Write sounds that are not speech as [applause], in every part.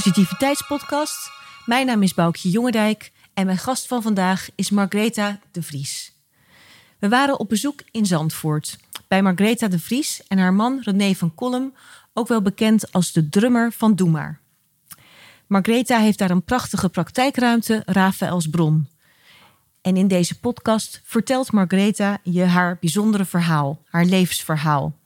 Positiviteitspodcast. Mijn naam is Boukje Jongendijk en mijn gast van vandaag is Margreta de Vries. We waren op bezoek in Zandvoort bij Margreta de Vries en haar man René van Kolm, ook wel bekend als de drummer van Doe Maar. Margreta heeft daar een prachtige praktijkruimte, Rafaelsbron. En in deze podcast vertelt Margreta je haar bijzondere verhaal, haar levensverhaal.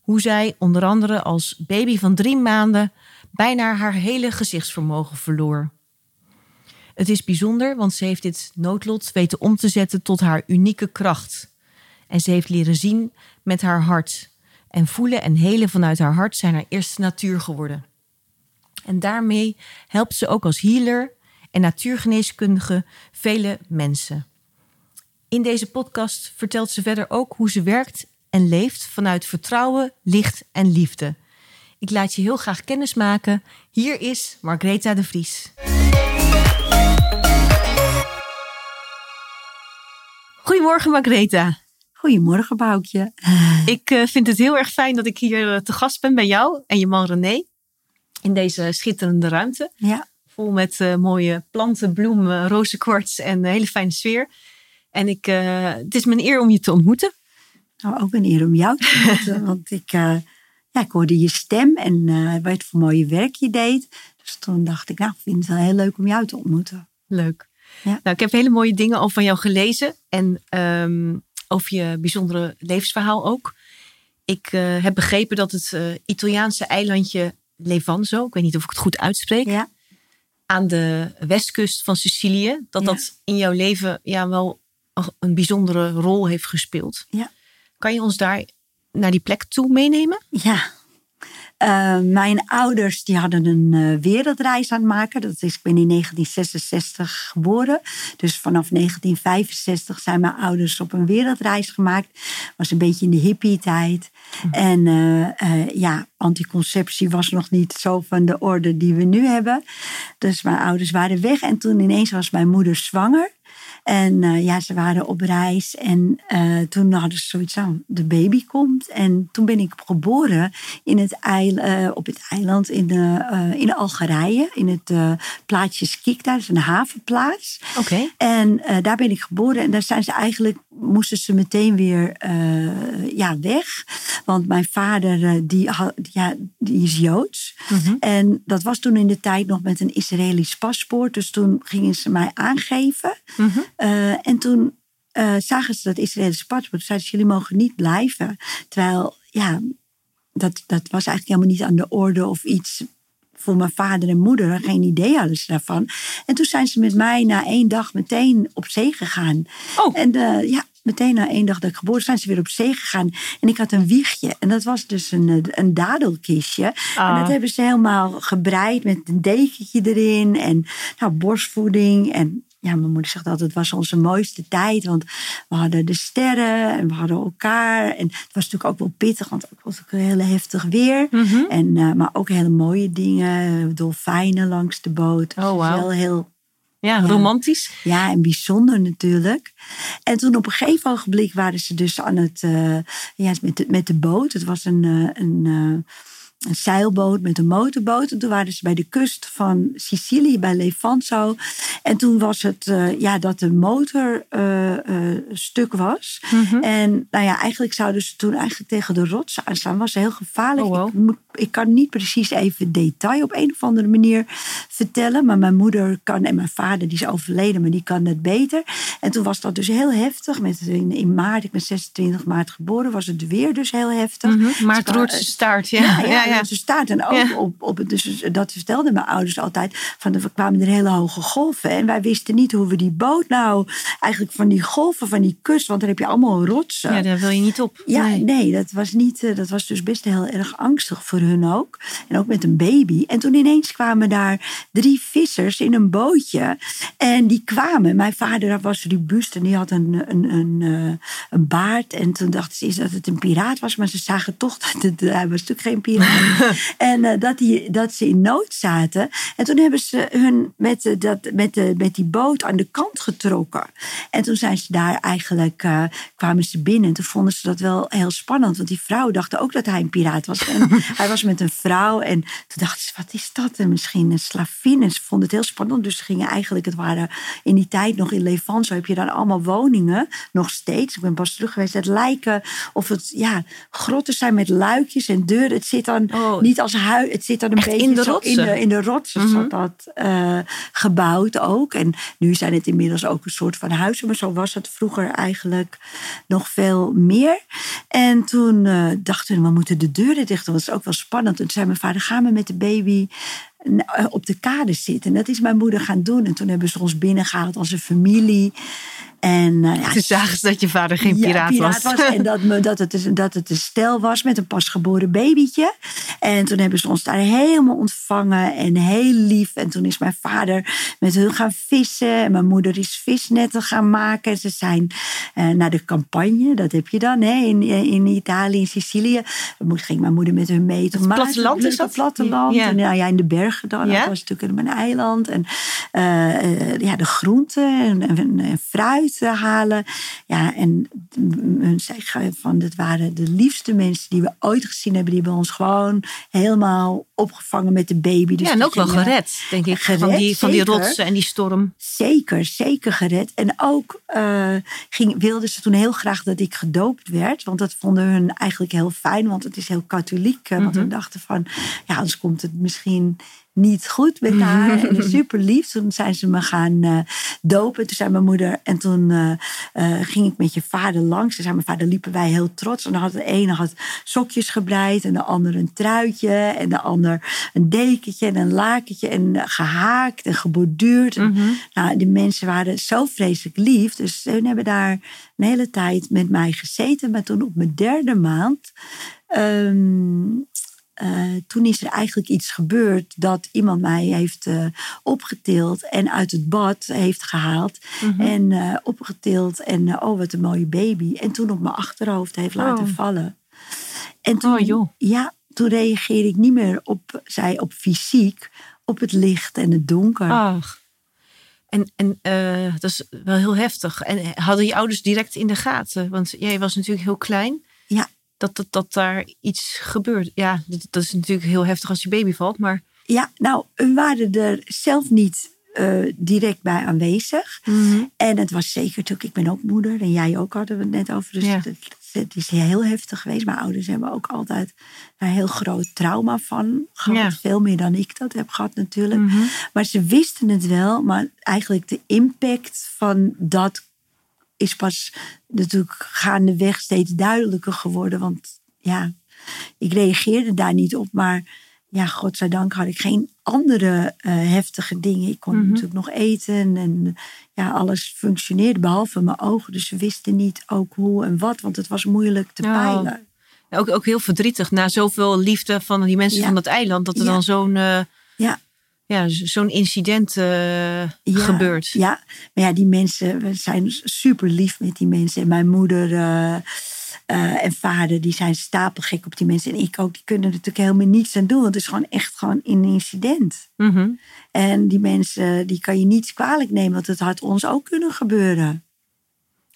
Hoe zij onder andere als baby van drie maanden bijna haar hele gezichtsvermogen verloor. Het is bijzonder, want ze heeft dit noodlot weten om te zetten tot haar unieke kracht. En ze heeft leren zien met haar hart. En voelen en helen vanuit haar hart zijn haar eerste natuur geworden. En daarmee helpt ze ook als healer en natuurgeneeskundige vele mensen. In deze podcast vertelt ze verder ook hoe ze werkt en leeft vanuit vertrouwen, licht en liefde. Ik laat je heel graag kennis maken. Hier is Margreta de Vries. Goedemorgen Margreta. Goedemorgen Boukje. [laughs] Ik uh, vind het heel erg fijn dat ik hier uh, te gast ben bij jou en je man René. In deze schitterende ruimte. Ja. Vol met uh, mooie planten, bloemen, rozenkwarts en een hele fijne sfeer. En ik, het is mijn eer om je te ontmoeten. Nou, ook een eer om jou te ontmoeten. [laughs] want ik, ja, ik hoorde je stem en wat voor mooie werk je deed. Dus toen dacht ik, nou, ik vind het wel heel leuk om jou te ontmoeten. Leuk. Ja. Nou, ik heb hele mooie dingen al van jou gelezen. En um, over je bijzondere levensverhaal ook. Ik uh, heb begrepen dat het uh, Italiaanse eilandje Levanzo, ik weet niet of ik het goed uitspreek, ja. aan de westkust van Sicilië, dat Ja. dat in jouw leven ja, wel een bijzondere rol heeft gespeeld. Ja. Kan je ons daar naar die plek toe meenemen? Ja. Uh, mijn ouders die hadden een uh, wereldreis aan het maken. Dat is, ik ben in 1966 geboren. Dus vanaf 1965 zijn mijn ouders op een wereldreis gemaakt. Was een beetje in de hippie-tijd. Mhm. En uh, ja, anticonceptie was nog niet zo van de orde die we nu hebben. Dus mijn ouders waren weg. En toen ineens was mijn moeder zwanger. En uh, ja, ze waren op reis en uh, toen hadden ze zoiets aan, de baby komt. En toen ben ik geboren in het uh, op het eiland in, in Algerije, in het plaatsje Skikda, dat is een havenplaats. Oké. Okay. En daar ben ik geboren en daar zijn ze eigenlijk, moesten ze meteen weer ja, weg. Want mijn vader, die, ja, die is Joods. Mhm. En dat was toen in de tijd nog met een Israëlisch paspoort. Dus toen gingen ze mij aangeven. Mm-hmm. Uh, en toen uh, zagen ze dat Israëlische paspoort. zeiden ze, jullie mogen niet blijven. Terwijl, ja, dat, dat was eigenlijk helemaal niet aan de orde of iets voor mijn vader en moeder. Geen idee hadden ze daarvan. En toen zijn ze met mij na één dag meteen op zee gegaan. Oh. En uh, ja, meteen na één dag dat ik geboren zijn ze weer op zee gegaan. En ik had een wiegje. En dat was dus een, een dadelkistje. Ah. En dat hebben ze helemaal gebreid met een dekentje erin. En nou, borstvoeding. En ja, mijn moeder zegt altijd, het was onze mooiste tijd. Want we hadden de sterren en we hadden elkaar. En het was natuurlijk ook wel pittig, want het was ook een hele heftig weer. Mm-hmm. En, uh, maar ook hele mooie dingen. Dolfijnen langs de boot. Oh, wow. Wel heel ja, ja, romantisch. Ja, en bijzonder natuurlijk. En toen op een gegeven ogenblik waren ze dus aan het, uh, ja, met de, met de boot. Het was een, uh, een, uh, een zeilboot met een motorboot. En toen waren ze bij de kust van Sicilië, bij Levanzo. En toen was het uh, ja, dat de motor uh, uh, stuk was. Mm-hmm. En nou ja, eigenlijk zouden ze toen eigenlijk tegen de rots aanslaan. was heel gevaarlijk. Oh, wow. ik, moet, ik, kan niet precies even detail op een of andere manier vertellen. Maar mijn moeder kan en mijn vader, die is overleden, maar die kan het beter. En toen was dat dus heel heftig. Met, in, in maart, ik ben 26 maart geboren, was het weer dus heel heftig. Maar het roert zijn staart, ja. Ja, ja, ja. Ze staart. En ook op, op, dus dat vertelden mijn ouders altijd. Van, er kwamen er hele hoge golven. En wij wisten niet hoe we die boot nou, eigenlijk van die golven, van die kust, want daar heb je allemaal rotsen. Ja, daar wil je niet op. Ja, nee, nee dat, was niet, dat was dus best heel erg angstig voor hun ook. En ook met een baby. En toen ineens kwamen daar drie vissers in een bootje. En die kwamen. Mijn vader was robuust en die had een, een, een, een baard. En toen dachten ze dat het een piraat was, maar ze zagen toch [laughs] dat het, hij was natuurlijk geen piraat. [laughs] en uh, dat, die, dat ze in nood zaten. En toen hebben ze hun met, uh, dat, met, uh, met die boot aan de kant getrokken. En toen zijn ze daar eigenlijk, uh, kwamen ze binnen. En toen vonden ze dat wel heel spannend. Want die vrouw dacht ook dat hij een piraat was. En [laughs] hij was met een vrouw. En toen dachten ze, wat is dat? En misschien een slavin. En ze vonden het heel spannend. Dus ze gingen eigenlijk, het waren in die tijd nog in Levanzo heb je dan allemaal woningen. Nog steeds. Ik ben pas terug geweest. Het lijken of het, ja, grotten zijn met luikjes en deuren. Het zit dan Oh. niet als huis. Het zit dan een beetje in de rotsen? in de, in de rotsen zat dat eh, gebouwd ook. En nu zijn het inmiddels ook een soort van huizen. Maar zo was het vroeger eigenlijk nog veel meer. En toen eh, dachten we, we moeten de deuren dicht. Dat is ook wel spannend. En toen zei mijn vader, gaan we met de baby eh, op de kade zitten. En dat is mijn moeder gaan doen. En toen hebben ze ons binnengehaald als een familie. En ja, Toen zagen ze dat je vader geen ja, piraat, was. En dat, [laughs] me, dat, het, dus- dat het een stel was met een pasgeboren babytje. En toen hebben ze ons daar helemaal ontvangen en heel lief. En toen is mijn vader met hun gaan vissen. En mijn moeder is visnetten gaan maken. En ze zijn eh, naar de campagne, dat heb je dan hè, in, in Italië, in Sicilië. Dan ging mijn moeder met hun mee. Het platteland is dat? platteland. Ja. En nou ja, in de bergen dan. Dat was natuurlijk een eiland. En eh, ja, de groenten en, en, en fruit eh, halen. Ja, en zeggen van, dat waren de liefste mensen die we ooit gezien hebben. Die hebben ons gewoon helemaal opgevangen met de baby. Dus ja, en ook wel gered, denk ik. van die, van die rotsen en die storm. Zeker, zeker gered. En ook eh, ging, wilden ze toen heel graag dat ik gedoopt werd. Want dat vonden hun eigenlijk heel fijn. Want het is heel katholiek. eh, Want we dachten van, ja, anders komt het misschien niet goed met haar. [laughs] En super lief. Toen zijn ze me gaan eh, dopen. Toen zei mijn moeder. En toen ging ik met je vader langs. Toen zei mijn vader, liepen wij heel trots. En dan had de ene had sokjes gebreid. En de ander een truitje. En de ander een dekentje en een lakentje. En eh, gehaakt en geborduurd. En, nou, die mensen waren zo vreselijk lief. Dus hun hebben daar een hele tijd met mij gezeten. Maar toen op mijn derde maand. ehm, eh, toen is er eigenlijk iets gebeurd dat iemand mij heeft eh, opgetild en uit het bad heeft gehaald. En eh, opgetild en oh wat een mooie baby. En toen op mijn achterhoofd heeft laten Oh. vallen. En toen, Oh, joh. Ja, toen reageerde ik niet meer op, zij op fysiek, op het licht en het donker. Ach. En, en eh, dat is wel heel heftig. En hadden je ouders direct in de gaten? Want jij was natuurlijk heel klein. Ja. Dat, dat, dat daar iets gebeurt. Ja, dat, dat is natuurlijk heel heftig als je baby valt. Maar Ja, nou, we waren er zelf niet eh, direct bij aanwezig. En het was zeker natuurlijk, ik ben ook moeder en jij ook hadden we het net over. Dus Ja. het, het is heel heftig geweest. Mijn ouders hebben ook altijd een heel groot trauma van gehad. Ja. Veel meer dan ik dat heb gehad natuurlijk. Maar ze wisten het wel, maar eigenlijk de impact van dat is pas natuurlijk gaandeweg steeds duidelijker geworden. Want ja, ik reageerde daar niet op. Maar ja, godzijdank had ik geen andere eh, heftige dingen. Ik kon natuurlijk nog eten en ja, alles functioneerde behalve mijn ogen. Dus ze wisten niet ook hoe en wat, want het was moeilijk te Oh. peilen. ook, ook heel verdrietig. Na zoveel liefde van die mensen Ja. van dat eiland. Dat er Ja. dan zo'n eh, Ja, ja, zo'n incident eh, gebeurt. Ja, maar ja, die mensen, we zijn super lief met die mensen. En mijn moeder eh, en vader, die zijn stapelgek op die mensen. En ik ook, die kunnen er natuurlijk helemaal niets aan doen. Want het is gewoon echt gewoon een incident. Mhm. En die mensen, die kan je niet kwalijk nemen, want het had ons ook kunnen gebeuren.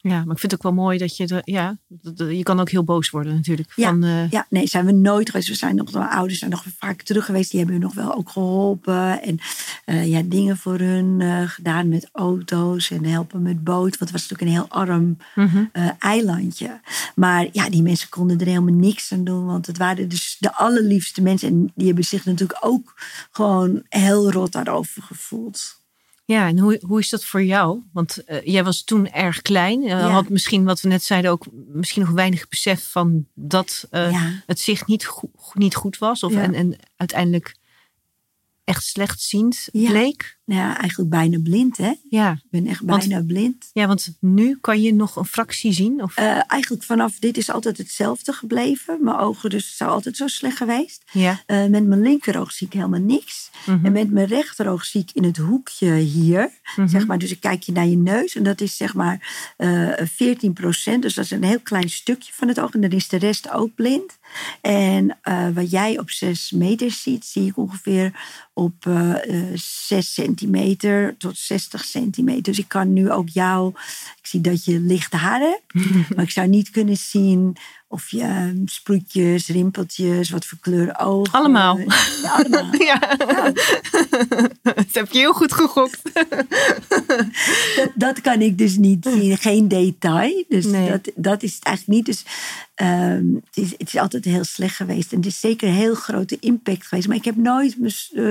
Ja, maar ik vind het ook wel mooi dat je... De, ja, je kan ook heel boos worden natuurlijk. Ja, Van, eh, ja, nee, zijn we nooit geweest. We zijn nog, mijn ouders zijn nog vaak terug geweest. Die hebben hun nog wel ook geholpen. En eh, ja, dingen voor hun eh, gedaan met auto's en helpen met boot. Want het was natuurlijk een heel arm mhm. eilandje. Maar ja, die mensen konden er helemaal niks aan doen. Want het waren dus de allerliefste mensen. En die hebben zich natuurlijk ook gewoon heel rot daarover gevoeld. Ja, en hoe, hoe is dat voor jou? Want eh, jij was toen erg klein. Eh, Ja. Had misschien, wat we net zeiden, ook misschien nog weinig besef van dat eh, Ja. het zicht niet, niet goed was. Of, Ja. en, en uiteindelijk echt slechtziend bleek. Nou ja, eigenlijk bijna blind, hè? Ja. Ik ben echt Want- bijna blind. ja, want nu kan je nog een fractie zien. Of, Eh, eigenlijk vanaf dit is altijd hetzelfde gebleven. Mijn ogen dus zijn altijd zo slecht geweest. ja. Eh, met mijn linkeroog zie ik helemaal niks. Mhm. En met mijn rechteroog zie ik in het hoekje hier. Mhm. Zeg maar, dus ik kijk je naar je neus. En dat is zeg maar eh 14 procent. Dus dat is een heel klein stukje van het oog. En dan is de rest ook blind. En wat jij op 6 meter ziet, zie ik ongeveer op eh, eh, 6 centimeter tot 60 centimeter. Dus ik kan nu ook jou... Ik zie dat je lichte haar hebt. [laughs] maar ik zou niet kunnen zien of je um, sproetjes, rimpeltjes, wat voor kleur ogen. Allemaal. Ja, allemaal. [laughs] Ja. Dat heb je heel goed gegokt. [laughs] dat, dat kan ik dus niet zien. Geen detail. Dus Nee. dat, dat is het eigenlijk niet. Dus ehm, het, is, het is altijd heel slecht geweest. En het is zeker een heel grote impact geweest. Maar ik heb nooit... eh,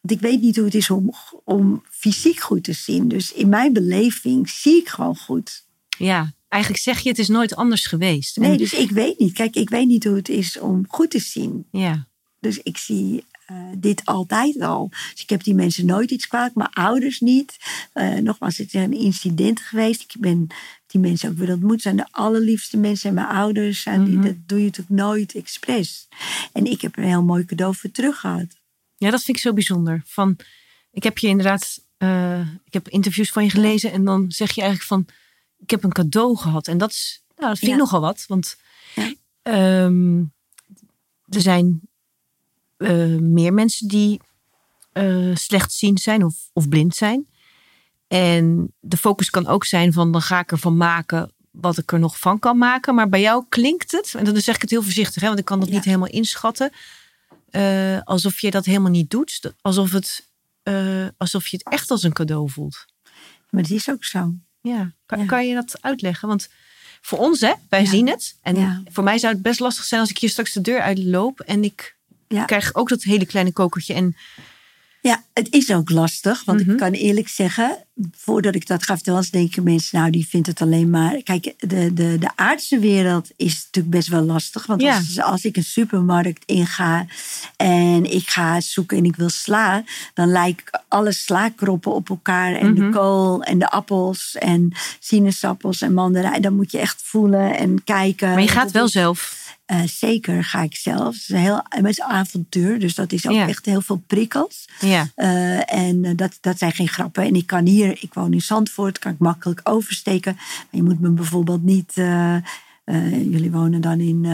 want ik weet niet hoe het is om, om fysiek goed te zien. Dus in mijn beleving zie ik gewoon goed. Ja, eigenlijk zeg je het is nooit anders geweest. En- Nee, dus ik weet niet. Kijk, ik weet niet hoe het is om goed te zien. Ja, Dus ik zie eh, dit altijd al. Dus ik heb die mensen nooit iets kwalijk, mijn ouders niet. Eh, nogmaals, het is een incident geweest. Ik ben die mensen ook weer ontmoet. zijn de allerliefste mensen. En mijn ouders, zijn die, Mhm. dat doe je natuurlijk nooit expres. En ik heb een heel mooi cadeau voor terug gehad. ja, dat vind ik zo bijzonder. Van, ik heb je inderdaad, eh, ik heb interviews van je gelezen en dan zeg je eigenlijk van, ik heb een cadeau gehad. En dat is, nou, dat vind ik Ja. nogal wat. Want Ja. ehm, er zijn eh, meer mensen die eh, slechtziend zijn of, of blind zijn. En de focus kan ook zijn van, dan ga ik ervan maken wat ik er nog van kan maken. Maar bij jou klinkt het, en dan zeg ik het heel voorzichtig, hè, want ik kan dat Ja. niet helemaal inschatten. eh, alsof je dat helemaal niet doet. Alsof, het, alsof je het echt als een cadeau voelt. Maar het is ook zo. Ja. Kan, Ja. kan je dat uitleggen? Want voor ons, hè, wij Ja. zien het. En Ja. voor mij zou het best lastig zijn als ik hier straks de deur uitloop en ik krijg ook dat hele kleine kokertje. En Ja, het is ook lastig. Want Mhm. ik kan eerlijk zeggen, voordat ik dat ga vertellen, denken mensen, nou, die vindt het alleen maar. Kijk, de, de, de aardse wereld is natuurlijk best wel lastig. Want Ja. als, als ik een supermarkt inga en ik ga zoeken en ik wil sla, dan lijken alle slaakroppen op elkaar. En Mhm. de kool en de appels en sinaasappels en mandarijn. Dan moet je echt voelen en kijken. maar je gaat wel zelf. Eh, zeker ga ik zelf. Het is een heel een avontuur, dus dat is ook Ja. echt heel veel prikkels. Ja. Eh, en eh, dat, dat zijn geen grappen. En ik kan hier, ik woon in Zandvoort, kan ik makkelijk oversteken. Maar je moet me bijvoorbeeld niet. jullie wonen dan in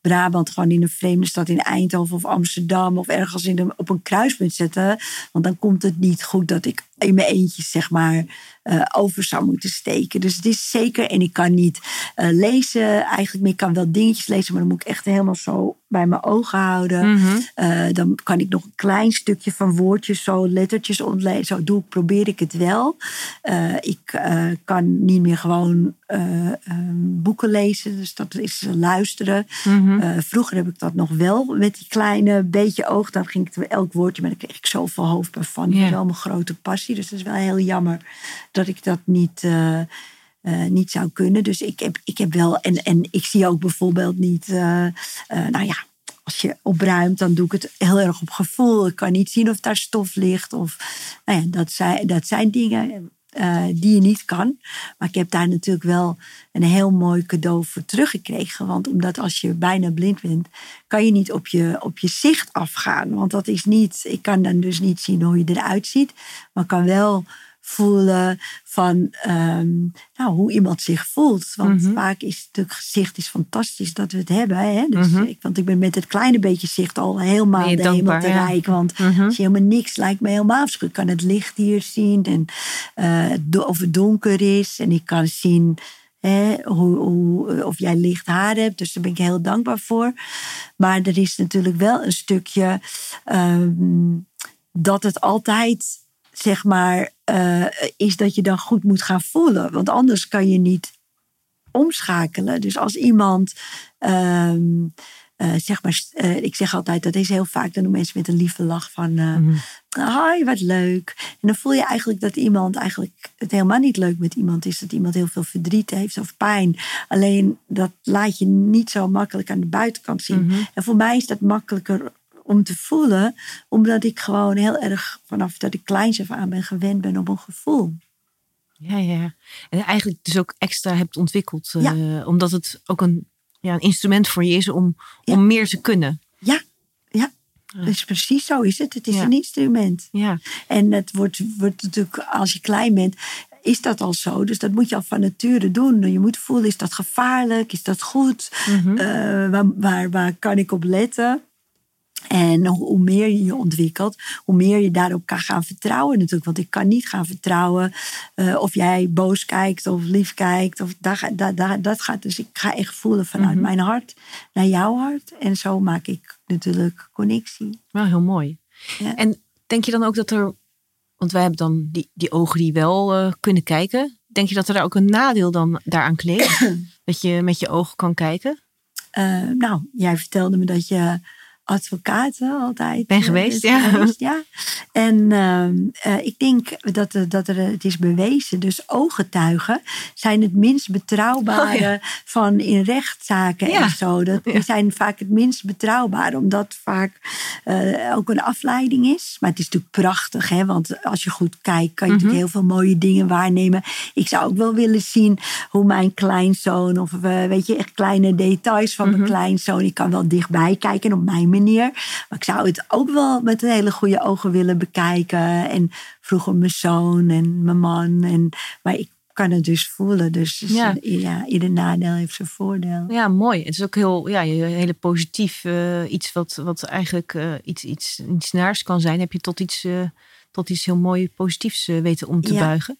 Brabant, gewoon in een vreemde stad in Eindhoven of Amsterdam of ergens in de, op een kruispunt zetten. Want dan komt het niet goed dat ik in mijn eentje, zeg maar, eh, over zou moeten steken. Dus het is zeker, en ik kan niet eh, lezen eigenlijk, meer. ik kan wel dingetjes lezen, maar dan moet ik echt helemaal zo bij mijn ogen houden. Mhm. Eh, dan kan ik nog een klein stukje van woordjes, zo lettertjes ontlezen. Zo doe ik, probeer ik het wel. Ik kan niet meer gewoon boeken lezen, dus dat is luisteren. Mhm. Eh, vroeger heb ik dat nog wel met die kleine beetje oog. Dan ging ik elk woordje, maar dan kreeg ik zoveel hoofdpijn van. Dat Ja. is wel mijn grote passie, dus dat is wel heel jammer dat ik dat niet. eh, eh, niet zou kunnen. Dus ik heb, ik heb wel. En, en ik zie ook bijvoorbeeld niet. nou ja, als je opruimt, dan doe ik het heel erg op gevoel. Ik kan niet zien of daar stof ligt. Of, nou ja, dat, zijn, dat zijn dingen eh, die je niet kan. Maar ik heb daar natuurlijk wel een heel mooi cadeau voor teruggekregen. Want omdat als je bijna blind bent, kan je niet op je, op je zicht afgaan. Want dat is niet. Ik kan dan dus niet zien hoe je eruit ziet. Maar kan wel voelen van ehm, nou, hoe iemand zich voelt. Want Mhm. vaak is natuurlijk gezicht is fantastisch dat we het hebben. Hè? Dus Mhm. ik, want ik ben met het kleine beetje zicht al helemaal de hemel te ja. rijk. Want Mhm. als je helemaal niks lijkt me helemaal afschuwelijk. Ik kan het licht hier zien en eh, het of het donker is. En ik kan zien hè, hoe, hoe, of jij licht haar hebt. Dus daar ben ik heel dankbaar voor. Maar er is natuurlijk wel een stukje ehm, dat het altijd zeg maar, eh, is dat je dan goed moet gaan voelen. Want anders kan je niet omschakelen. Dus als iemand, ehm, eh, zeg maar, eh, ik zeg altijd, dat is heel vaak, dan doen mensen met een lieve lach van, Mhm. hoi, wat leuk. En dan voel je eigenlijk dat iemand eigenlijk het helemaal niet leuk met iemand is. Dat iemand heel veel verdriet heeft of pijn. Alleen dat laat je niet zo makkelijk aan de buitenkant zien. Mhm. En voor mij is dat makkelijker om te voelen, omdat ik gewoon heel erg vanaf dat ik kleins af aan ben gewend ben op een gevoel. Ja, ja. En eigenlijk dus ook extra hebt ontwikkeld. eh. Omdat het ook een, ja, een instrument voor je is om, Ja. om meer te kunnen. Ja, ja. Ja. Dus precies zo is het. Het is een instrument. Ja, En het wordt, wordt natuurlijk, als je klein bent, is dat al zo. Dus dat moet je al van nature doen. Je moet voelen, is dat gevaarlijk? Is dat goed? Mhm. Eh, waar, waar, waar kan ik op letten? En hoe meer je je ontwikkelt, hoe meer je daarop kan gaan vertrouwen natuurlijk. Want ik kan niet gaan vertrouwen uh, of jij boos kijkt of lief kijkt. Of dat, dat, dat, dat gaat. Dus ik ga echt voelen vanuit Mhm. mijn hart naar jouw hart. En zo maak ik natuurlijk connectie. Wel heel mooi. Ja. En denk je dan ook dat er, want wij hebben dan die, die ogen die wel eh, kunnen kijken. Denk je dat er daar ook een nadeel dan daaraan kleeft? [clears throat] dat je met je ogen kan kijken? Eh, nou, jij vertelde me dat je advocaat eh, altijd Ben eh, geweest, bent ja. geweest, ja. En ehm, eh, ik denk dat, er- dat er, het is bewezen. Dus ooggetuigen zijn het minst betrouwbare Oh, van in rechtszaken Ja. en zo. Dat, Ja. zijn vaak het minst betrouwbaar, omdat vaak eh, ook een afleiding is. Maar het is natuurlijk prachtig, hè? want als je goed kijkt, kan je Mhm. natuurlijk heel veel mooie dingen waarnemen. Ik zou ook wel willen zien hoe mijn kleinzoon, of eh, weet je, echt kleine details van Mhm. mijn kleinzoon. Ik kan wel dichtbij kijken op mijn manier. Maar ik zou het ook wel met een hele goede ogen willen bekijken. En vroeger mijn zoon en mijn man. En, maar ik kan het dus voelen. Dus Ja. ja, ieder nadeel heeft zijn voordeel. Ja, mooi. Het is ook heel, ja, hele positief eh, iets wat, wat eigenlijk eh, iets, iets, iets naars kan zijn. Heb je tot iets, eh, tot iets heel mooi positiefs weten om te Ja. buigen.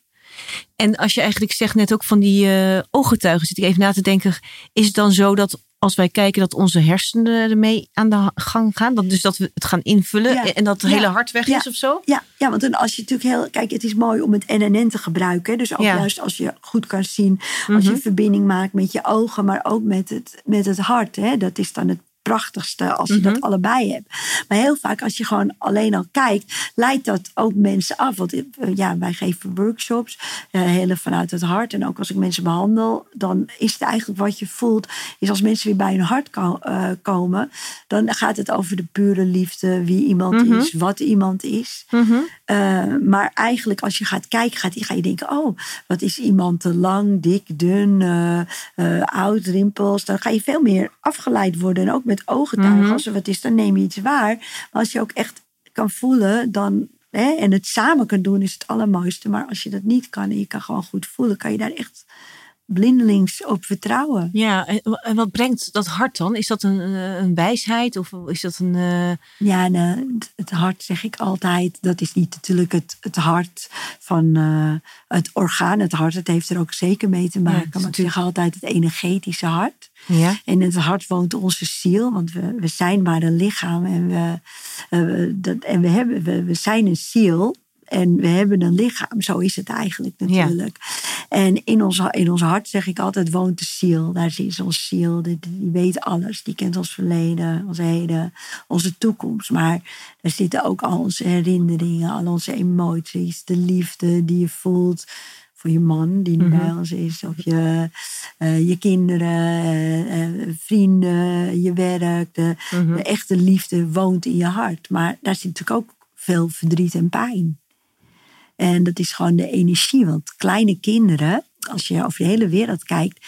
En als je eigenlijk zegt net ook van die ooggetuigen, zit ik even na te denken. Is het dan zo dat als wij kijken dat onze hersenen ermee aan de gang gaan? Dat, dus dat we het gaan invullen Ja. en dat het Ja. hele hart weg Ja. is of zo? Ja, ja, want dan als je natuurlijk heel. Kijk, het is mooi om het NNN te gebruiken. Dus ook juist als je goed kan zien. Als je Mhm. verbinding maakt met je ogen, maar ook met het, met het hart. Hè. Dat is dan het prachtigste als je Mhm. dat allebei hebt. Maar heel vaak als je gewoon alleen al kijkt, leidt dat ook mensen af. Want eh, ja, wij geven workshops, eh, hele vanuit het hart. En ook als ik mensen behandel, dan is het eigenlijk wat je voelt, is als mensen weer bij hun hart ko- eh, komen, dan gaat het over de pure liefde, wie iemand Mhm. is, wat iemand is. Mhm. Uh, maar eigenlijk als je gaat kijken, gaat, ga je denken... oh, wat is iemand te lang, dik, dun, uh, uh, oud, rimpels. Dan ga je veel meer afgeleid worden. En ook met ooggetuigen. Mhm. Als er wat is, dan neem je iets waar. Maar als je ook echt kan voelen, dan... Hè, en het samen kan doen is het allermooiste. Maar als je dat niet kan en je kan gewoon goed voelen... kan je daar echt blindelings op vertrouwen. Ja, en wat brengt dat hart dan? Is dat een, eh, een wijsheid of is dat een... eh, Ja, nee, het- het hart zeg ik altijd. Dat is niet natuurlijk het, het hart van eh, het orgaan. Het hart, het heeft er ook zeker mee te maken. maar ik zeg altijd het energetische hart. ja. En in het hart woont onze ziel. Want we, we zijn maar een lichaam. En we, eh, we- dat, en we, hebben, we, we zijn een ziel. En we hebben een lichaam. Zo is het eigenlijk natuurlijk. En in ons, in ons hart zeg ik altijd woont de ziel. Daar is onze ziel. Die, die weet alles. Die kent ons verleden, ons heden, onze toekomst. Maar daar zitten ook al onze herinneringen, al onze emoties. De liefde die je voelt voor je man die nu Mhm. bij ons is. Of je, eh, je kinderen, eh, eh, vrienden, je werk. De, Mhm. de echte liefde woont in je hart. Maar daar zit natuurlijk ook veel verdriet en pijn. En dat is gewoon de energie. Want kleine kinderen, als je over de hele wereld kijkt,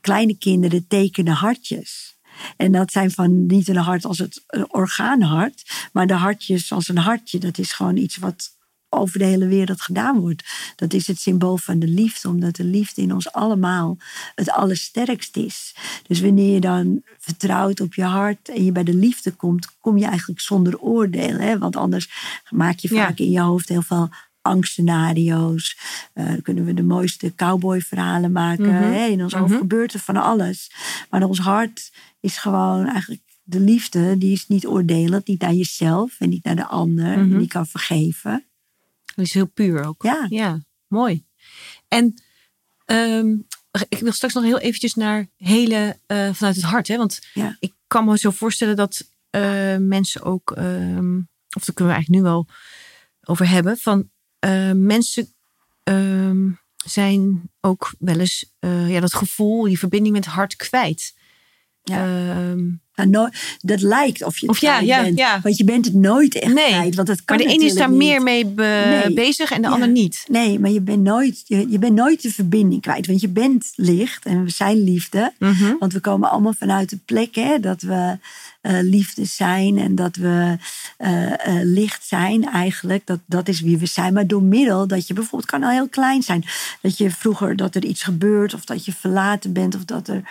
kleine kinderen tekenen hartjes. En dat zijn van niet een hart als het orgaanhart, maar de hartjes als een hartje. Dat is gewoon iets wat over de hele wereld gedaan wordt. Dat is het symbool van de liefde, omdat de liefde in ons allemaal het allersterkst is. Dus wanneer je dan vertrouwt op je hart en je bij de liefde komt, kom je eigenlijk zonder oordeel. Hè? Want anders maak je Ja. vaak in je hoofd heel veel angstscenario's. Dan kunnen we de mooiste cowboyverhalen maken. Hè? In ons hoofd Mhm. gebeurt er van alles. Maar ons hart is gewoon eigenlijk de liefde. Die is niet oordelend, niet naar jezelf en niet naar de ander. Mhm. Die kan vergeven. Dat is heel puur ook. Ja. Ja, mooi. En ehm, ik wil straks nog heel eventjes naar hele eh, vanuit het hart. Hè? Want Ja. ik kan me zo voorstellen dat eh, mensen ook, ehm, of daar kunnen we eigenlijk nu wel over hebben, van eh, mensen ehm, zijn ook wel eens eh, ja, dat gevoel, die verbinding met het hart kwijt. Ja. Ehm, no- dat lijkt of je het Of ja, kwijt ja, bent. ja. Want je bent het nooit echt Nee. kwijt. Want kan maar de ene is daar meer mee be- Nee. bezig en de ander niet. Nee, maar je bent, nooit, je, je bent nooit de verbinding kwijt. Want je bent licht en we zijn liefde. Mhm. Want we komen allemaal vanuit de plek hè, dat we eh, liefde zijn en dat we eh, eh, licht zijn eigenlijk. Dat, dat is wie we zijn. Maar door middel dat je bijvoorbeeld kan al heel klein zijn. Dat je vroeger dat er iets gebeurt of dat je verlaten bent of dat er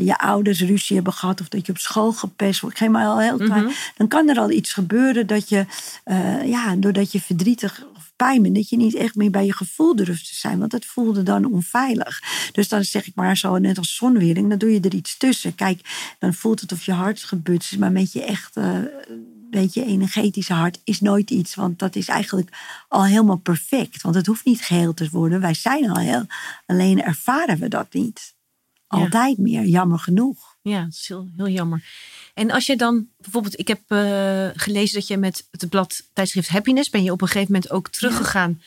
je ouders ruzie hebben gehad of dat je op school gepest wordt. Ik maar al heel klein. Mhm. Dan kan er al iets gebeuren dat je, eh, ja, doordat je verdrietig of pijn bent, dat je niet echt meer bij je gevoel durft te zijn. Want dat voelde dan onveilig. Dus dan zeg ik maar zo, net als zonwering, dan doe je er iets tussen. Kijk, dan voelt het of je hart gebutst is, maar met je echt. eh, weet je, energetische hart is nooit iets. Want dat is eigenlijk al helemaal perfect. Want het hoeft niet geheel te worden. Wij zijn al heel. Alleen ervaren we dat niet. Altijd meer, jammer genoeg. Ja, dat is heel, heel jammer. En als je dan bijvoorbeeld, ik heb eh, gelezen dat je met het blad tijdschrift Happiness ben je op een gegeven moment ook teruggegaan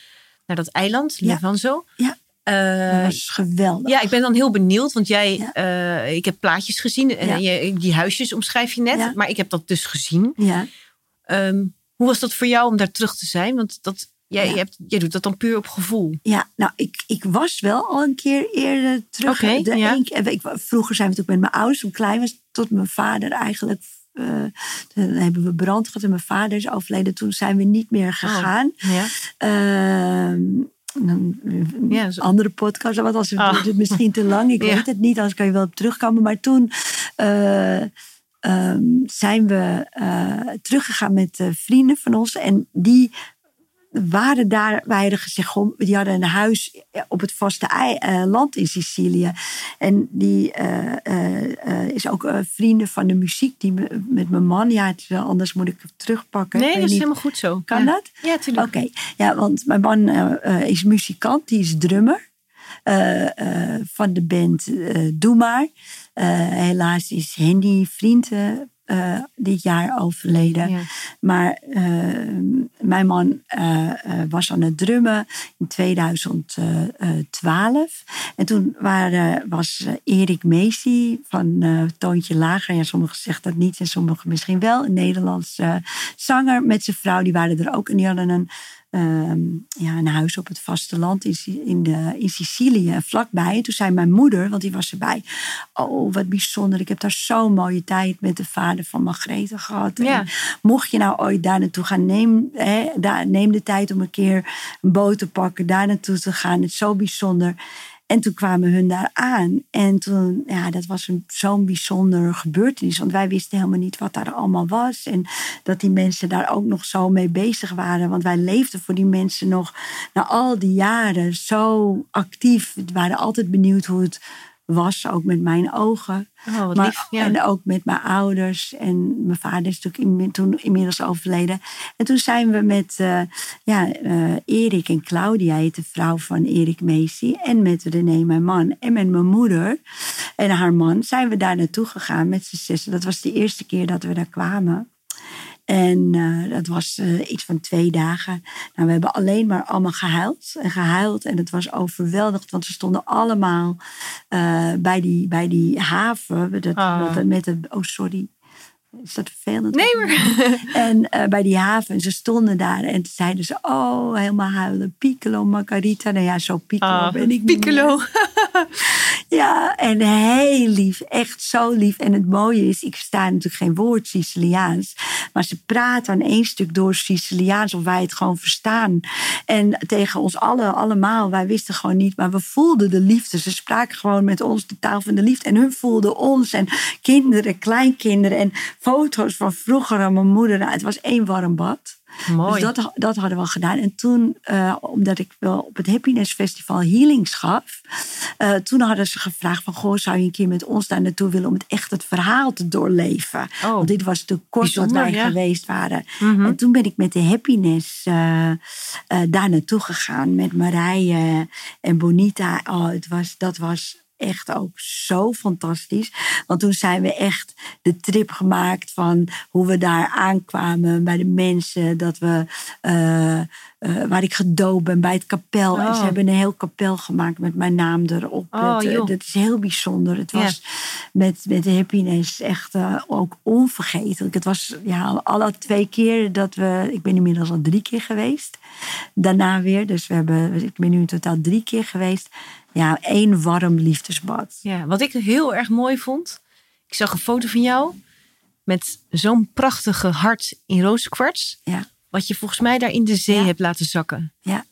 naar dat eiland, Ja. Levanzo. Ja. Eh, Dat was geweldig. ja, ik ben dan heel benieuwd, want jij, Ja. eh, ik heb plaatjes gezien en Ja. je, die huisjes omschrijf je net, maar ik heb dat dus gezien. Ja. Ehm, hoe was dat voor jou om daar terug te zijn? Want dat, jij, Ja. je hebt, jij doet dat dan puur op gevoel. Ja, nou, ik, ik was wel al een keer eerder terug. Oké, de ja. een ik, vroeger zijn we natuurlijk met mijn ouders, toen klein was, tot mijn vader eigenlijk. eh, toen hebben we brand gehad en mijn vader is overleden. Toen zijn we niet meer gegaan. Ja. Ehm, een Ja, zo- andere podcast, want als Ah. het misschien te lang. Ik [laughs] Ja. weet het niet, anders kan je wel op terugkomen. Maar toen eh, ehm, zijn we eh, teruggegaan met vrienden van ons. En die waren daar, hadden gezegd, goh, die hadden een huis op het vaste ei- eh, land in Sicilië. En die eh, eh, eh, is ook eh, vrienden van de muziek die me- met mijn man. Ja, het anders moet ik het terugpakken. Nee, dat is niet. helemaal goed zo. Kan ja. dat? Ja, tuurlijk. Oké, ja, want mijn man eh, eh, is muzikant, die is drummer eh, eh, van de band eh Doe Maar. Eh, helaas is Hendy vriend eh, dit jaar overleden. Ja. Maar eh, mijn man eh, was aan het drummen in 2012. En toen waren, was Erik Meesie van Toontje Lager. Ja, sommigen zeggen dat niet en sommigen misschien wel. Een Nederlandse zanger met zijn vrouw. Die waren er ook. En die hadden een, ehm, ja, een huis op het vasteland in, in, de, in Sicilië. Vlakbij. En toen zei mijn moeder, want die was erbij. Oh, wat bijzonder. Ik heb daar zo'n mooie tijd met de vader van Margrethe gehad. Ja. En mocht je nou ooit daar naartoe gaan, neem, hè, daar, neem de tijd om een keer een boot te pakken, daar naartoe te gaan. Het is zo bijzonder. En toen kwamen hun daar aan. En toen, ja, dat was zo'n bijzondere gebeurtenis. Want wij wisten helemaal niet wat daar allemaal was. En dat die mensen daar ook nog zo mee bezig waren. Want wij leefden voor die mensen nog na al die jaren zo actief. We waren altijd benieuwd hoe het was, ook met mijn ogen. Oh, Maar, lief. Ja. En ook met mijn ouders. En mijn vader is natuurlijk toen inmiddels overleden. En toen zijn we met eh, ja, eh, Erik en Claudia, heet de vrouw van Erik Meesie. En met René, mijn man. En met mijn moeder en haar man zijn we daar naartoe gegaan met z'n zessen. Dat was de eerste keer dat we daar kwamen. En eh, dat was eh, iets van twee dagen. Nou, we hebben alleen maar allemaal gehuild en gehuild. En het was overweldigd, want we stonden allemaal eh, bij, die, bij die haven. Dat, Ah. dat- met de, oh, sorry. Is dat vervelend? Nee, maar. [laughs] En bij die haven, en ze stonden daar en zeiden ze, oh, helemaal huilen. Piccolo, Margarita. Nou ja, zo piccolo Ah, ben ik. Piccolo. [laughs] Ja, en heel lief. Echt zo lief. En het mooie is, ik sta natuurlijk geen woord Siciliaans. Maar ze praten aan één stuk door Siciliaans of wij het gewoon verstaan. En tegen ons allen, allemaal, wij wisten gewoon niet. Maar we voelden de liefde. Ze spraken gewoon met ons de taal van de liefde. En hun voelden ons. En kinderen, kleinkinderen. En foto's van vroeger aan mijn moeder. Nou, het was één warm bad. Mooi. Dus dat, dat hadden we al gedaan. En toen, eh, omdat ik wel op het Happiness Festival healings gaf, eh, toen hadden ze gevraagd van, goh, zou je een keer met ons daar naartoe willen om het echt het verhaal te doorleven? Oh. Want dit was te kort wat wij ja. geweest waren. Mhm. En toen ben ik met de Happiness eh, daar naartoe gegaan met Marije en Bonita. Oh, het was, dat was echt ook zo fantastisch. Want toen zijn we echt de trip gemaakt van hoe we daar aankwamen bij de mensen. Dat we, eh, eh, waar ik gedoopt ben bij het kapel. En Oh. ze hebben een heel kapel gemaakt met mijn naam erop. Oh, dat, eh, dat is heel bijzonder. Het Ja. was met, met de happiness echt ook onvergetelijk. Het was ja, alle twee keer dat we... Ik ben inmiddels al drie keer geweest. Daarna weer. Dus we hebben, ik ben nu in totaal drie keer geweest. Ja, één warm liefdesbad. Ja, wat ik heel erg mooi vond. Ik zag een foto van jou met zo'n prachtige hart in rozenkwarts. Ja, Wat je volgens mij daar in de zee Ja. hebt laten zakken. ja.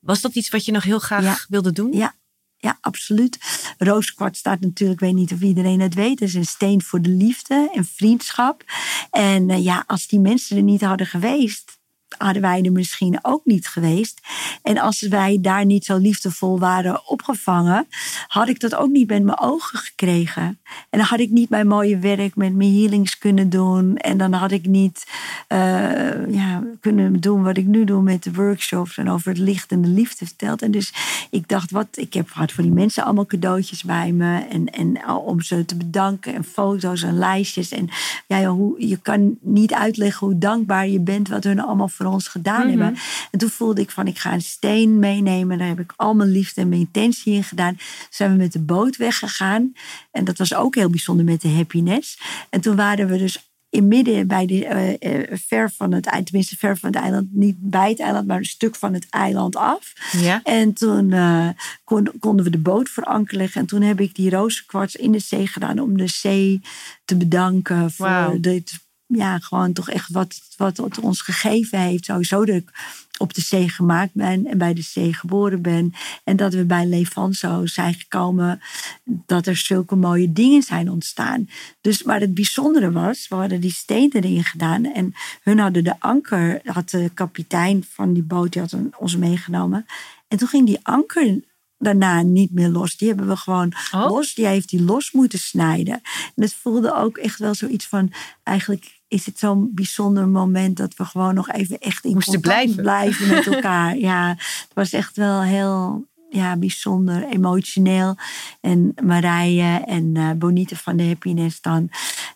Was dat iets wat je nog heel graag Ja. wilde doen? Ja, ja, absoluut. rooskwart staat natuurlijk, ik weet niet of iedereen het weet, is een steen voor de liefde en vriendschap. En eh, ja, als die mensen er niet hadden geweest, hadden wij er misschien ook niet geweest. En als wij daar niet zo liefdevol waren opgevangen, had ik dat ook niet met mijn ogen gekregen. En dan had ik niet mijn mooie werk met mijn healings kunnen doen. En dan had ik niet uh, ja, kunnen doen wat ik nu doe met de workshops en over het licht en de liefde verteld. En dus ik dacht, wat, ik heb gehad voor die mensen allemaal cadeautjes bij me. En, en om ze te bedanken en foto's en lijstjes. En ja, hoe, je kan niet uitleggen hoe dankbaar je bent wat hun allemaal voor ons gedaan hebben. Mhm. En toen voelde ik van, ik ga een steen meenemen. Daar heb ik al mijn liefde en mijn intentie in gedaan. Zijn we met de boot weggegaan. En dat was ook heel bijzonder met de happiness. En toen waren we dus in midden bij de, uh, ver van het eiland, tenminste ver van het eiland, niet bij het eiland, maar een stuk van het eiland af. Ja. En toen uh, kon, konden we de boot verankeren leggen. En toen heb ik die rozenkwarts in de zee gedaan om de zee te bedanken voor wow. dit ja, gewoon toch echt wat, wat het ons gegeven heeft. Sowieso dat ik op de zee gemaakt ben en bij de zee geboren ben. En dat we bij Levanzo zijn gekomen dat er zulke mooie dingen zijn ontstaan. Dus maar het bijzondere was, we hadden die steen erin gedaan. En hun hadden de anker, had de kapitein van die boot, die had ons meegenomen. En toen ging die anker daarna niet meer los. Die hebben we gewoon oh. los. Die heeft die los moeten snijden. En het voelde ook echt wel zoiets van eigenlijk is het zo'n bijzonder moment dat we gewoon nog even echt in Moesten contact blijven. blijven met [laughs] elkaar. ja, het was echt wel heel ja, bijzonder emotioneel. En Marije en uh, Bonite van de Happiness dan,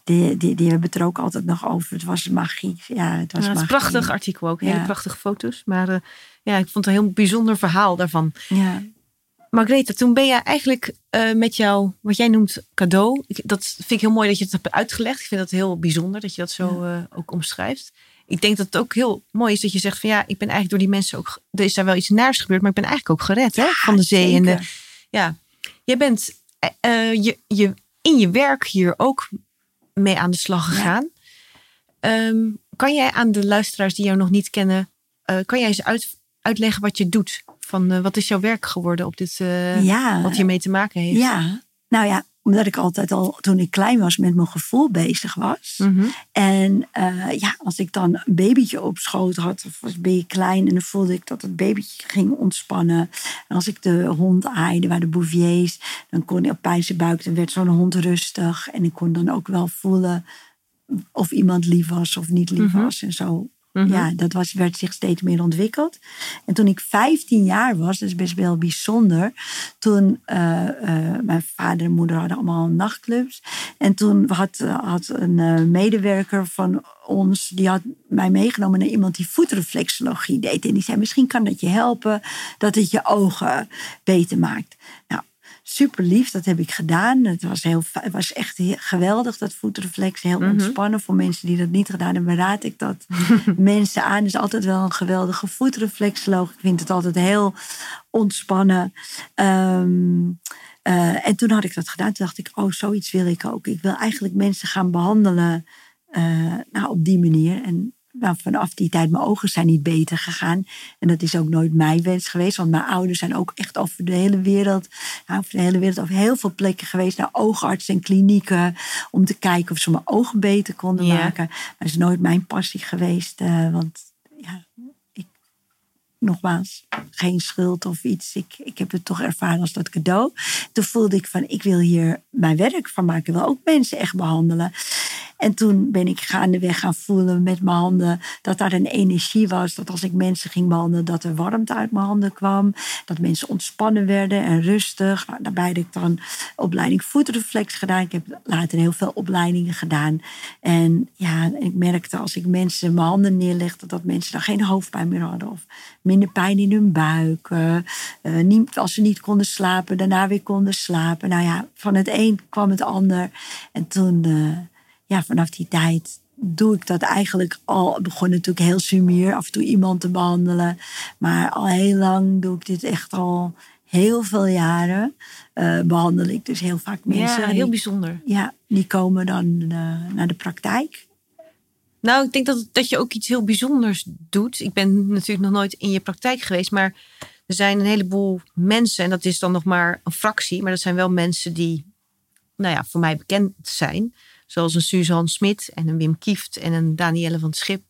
die, die, die hebben het er ook altijd nog over. Het was magie. Ja, het was ja, het een prachtig artikel ook. Hele prachtige foto's. Maar uh, ja, ik vond het een heel bijzonder verhaal daarvan. Ja. Margaretha, toen ben je eigenlijk uh, met jouw, wat jij noemt, cadeau. dat vind ik heel mooi dat je het hebt uitgelegd. Ik vind dat heel bijzonder dat je dat zo uh, ook omschrijft. Ik denk dat het ook heel mooi is dat je zegt van ja, ik ben eigenlijk door die mensen ook, er is daar wel iets naars gebeurd, maar ik ben eigenlijk ook gered hè, van de zee. En de, ja, jij bent uh, je, je, in je werk hier ook mee aan de slag gegaan. Ja. Um, kan jij aan de luisteraars die jou nog niet kennen, kan jij eens uit, uitleggen wat je doet? Van uh, wat is jouw werk geworden op dit, uh, ja. wat hiermee te maken heeft? Ja, nou ja, omdat ik altijd al toen ik klein was met mijn gevoel bezig was. Mm -hmm. En uh, ja, als ik dan een babytje op schoot had, of was ben je klein en dan voelde ik dat het babytje ging ontspannen. En als ik de hond aaide, waar de bouviers, dan kon ik op pijn zijn buik, dan werd zo'n hond rustig. En ik kon dan ook wel voelen of iemand lief was of niet lief mm -hmm. was en zo. Mhm. Ja, dat was, werd zich steeds meer ontwikkeld. En toen ik 15 jaar was, dat is best wel bijzonder. Toen uh, uh, mijn vader en moeder hadden allemaal nachtclubs. En toen had, had een uh, medewerker van ons, die had mij meegenomen naar iemand die voetreflexologie deed. En die zei, misschien kan dat je helpen, dat het je ogen beter maakt. Nou, super lief, dat heb ik gedaan. Het was, heel, het was echt geweldig, dat voetreflex. Heel mm ontspannen. Voor mensen die dat niet gedaan hebben, raad ik dat [laughs] mensen aan. Het is altijd wel een geweldige voetreflexoloog. Ik vind het altijd heel ontspannen. Um, uh, en toen had ik dat gedaan. Toen dacht ik, oh, zoiets wil ik ook. Ik wil eigenlijk mensen gaan behandelen uh, nou, op die manier. En nou, vanaf die tijd, mijn ogen zijn niet beter gegaan. En dat is ook nooit mijn wens geweest. Want mijn ouders zijn ook echt over de hele wereld, nou, over de hele wereld, over heel veel plekken geweest. Naar oogartsen en klinieken. Om te kijken of ze mijn ogen beter konden ja. maken. Maar dat is nooit mijn passie geweest. Uh, want ja, ik, nogmaals, geen schuld of iets. Ik, ik heb het toch ervaren als dat cadeau. Toen voelde ik van, ik wil hier mijn werk van maken. Ik wil ook mensen echt behandelen. En toen ben ik gaandeweg gaan voelen met mijn handen dat daar een energie was. Dat als ik mensen ging behandelen, dat er warmte uit mijn handen kwam. Dat mensen ontspannen werden en rustig. Daarbij heb ik dan opleiding voetreflex gedaan. Ik heb later heel veel opleidingen gedaan. En ja, ik merkte als ik mensen mijn handen neerlegde, dat mensen dan geen hoofdpijn meer hadden. Of minder pijn in hun buik. Uh, niet, als ze niet konden slapen, daarna weer konden slapen. Nou ja, van het een kwam het ander. En toen... Uh, ja, vanaf die tijd doe ik dat eigenlijk al. begon natuurlijk heel sumier af en toe iemand te behandelen. Maar al heel lang doe ik dit echt al heel veel jaren. Uh, behandel ik dus heel vaak mensen. Ja, heel bijzonder. Ja, die komen dan uh, naar de praktijk. Nou, ik denk dat, dat je ook iets heel bijzonders doet. Ik ben natuurlijk nog nooit in je praktijk geweest, maar er zijn een heleboel mensen, en dat is dan nog maar een fractie, maar dat zijn wel mensen die, nou ja, voor mij bekend zijn. Zoals een Suzanne Smit en een Wim Kieft en een Danielle van het Schip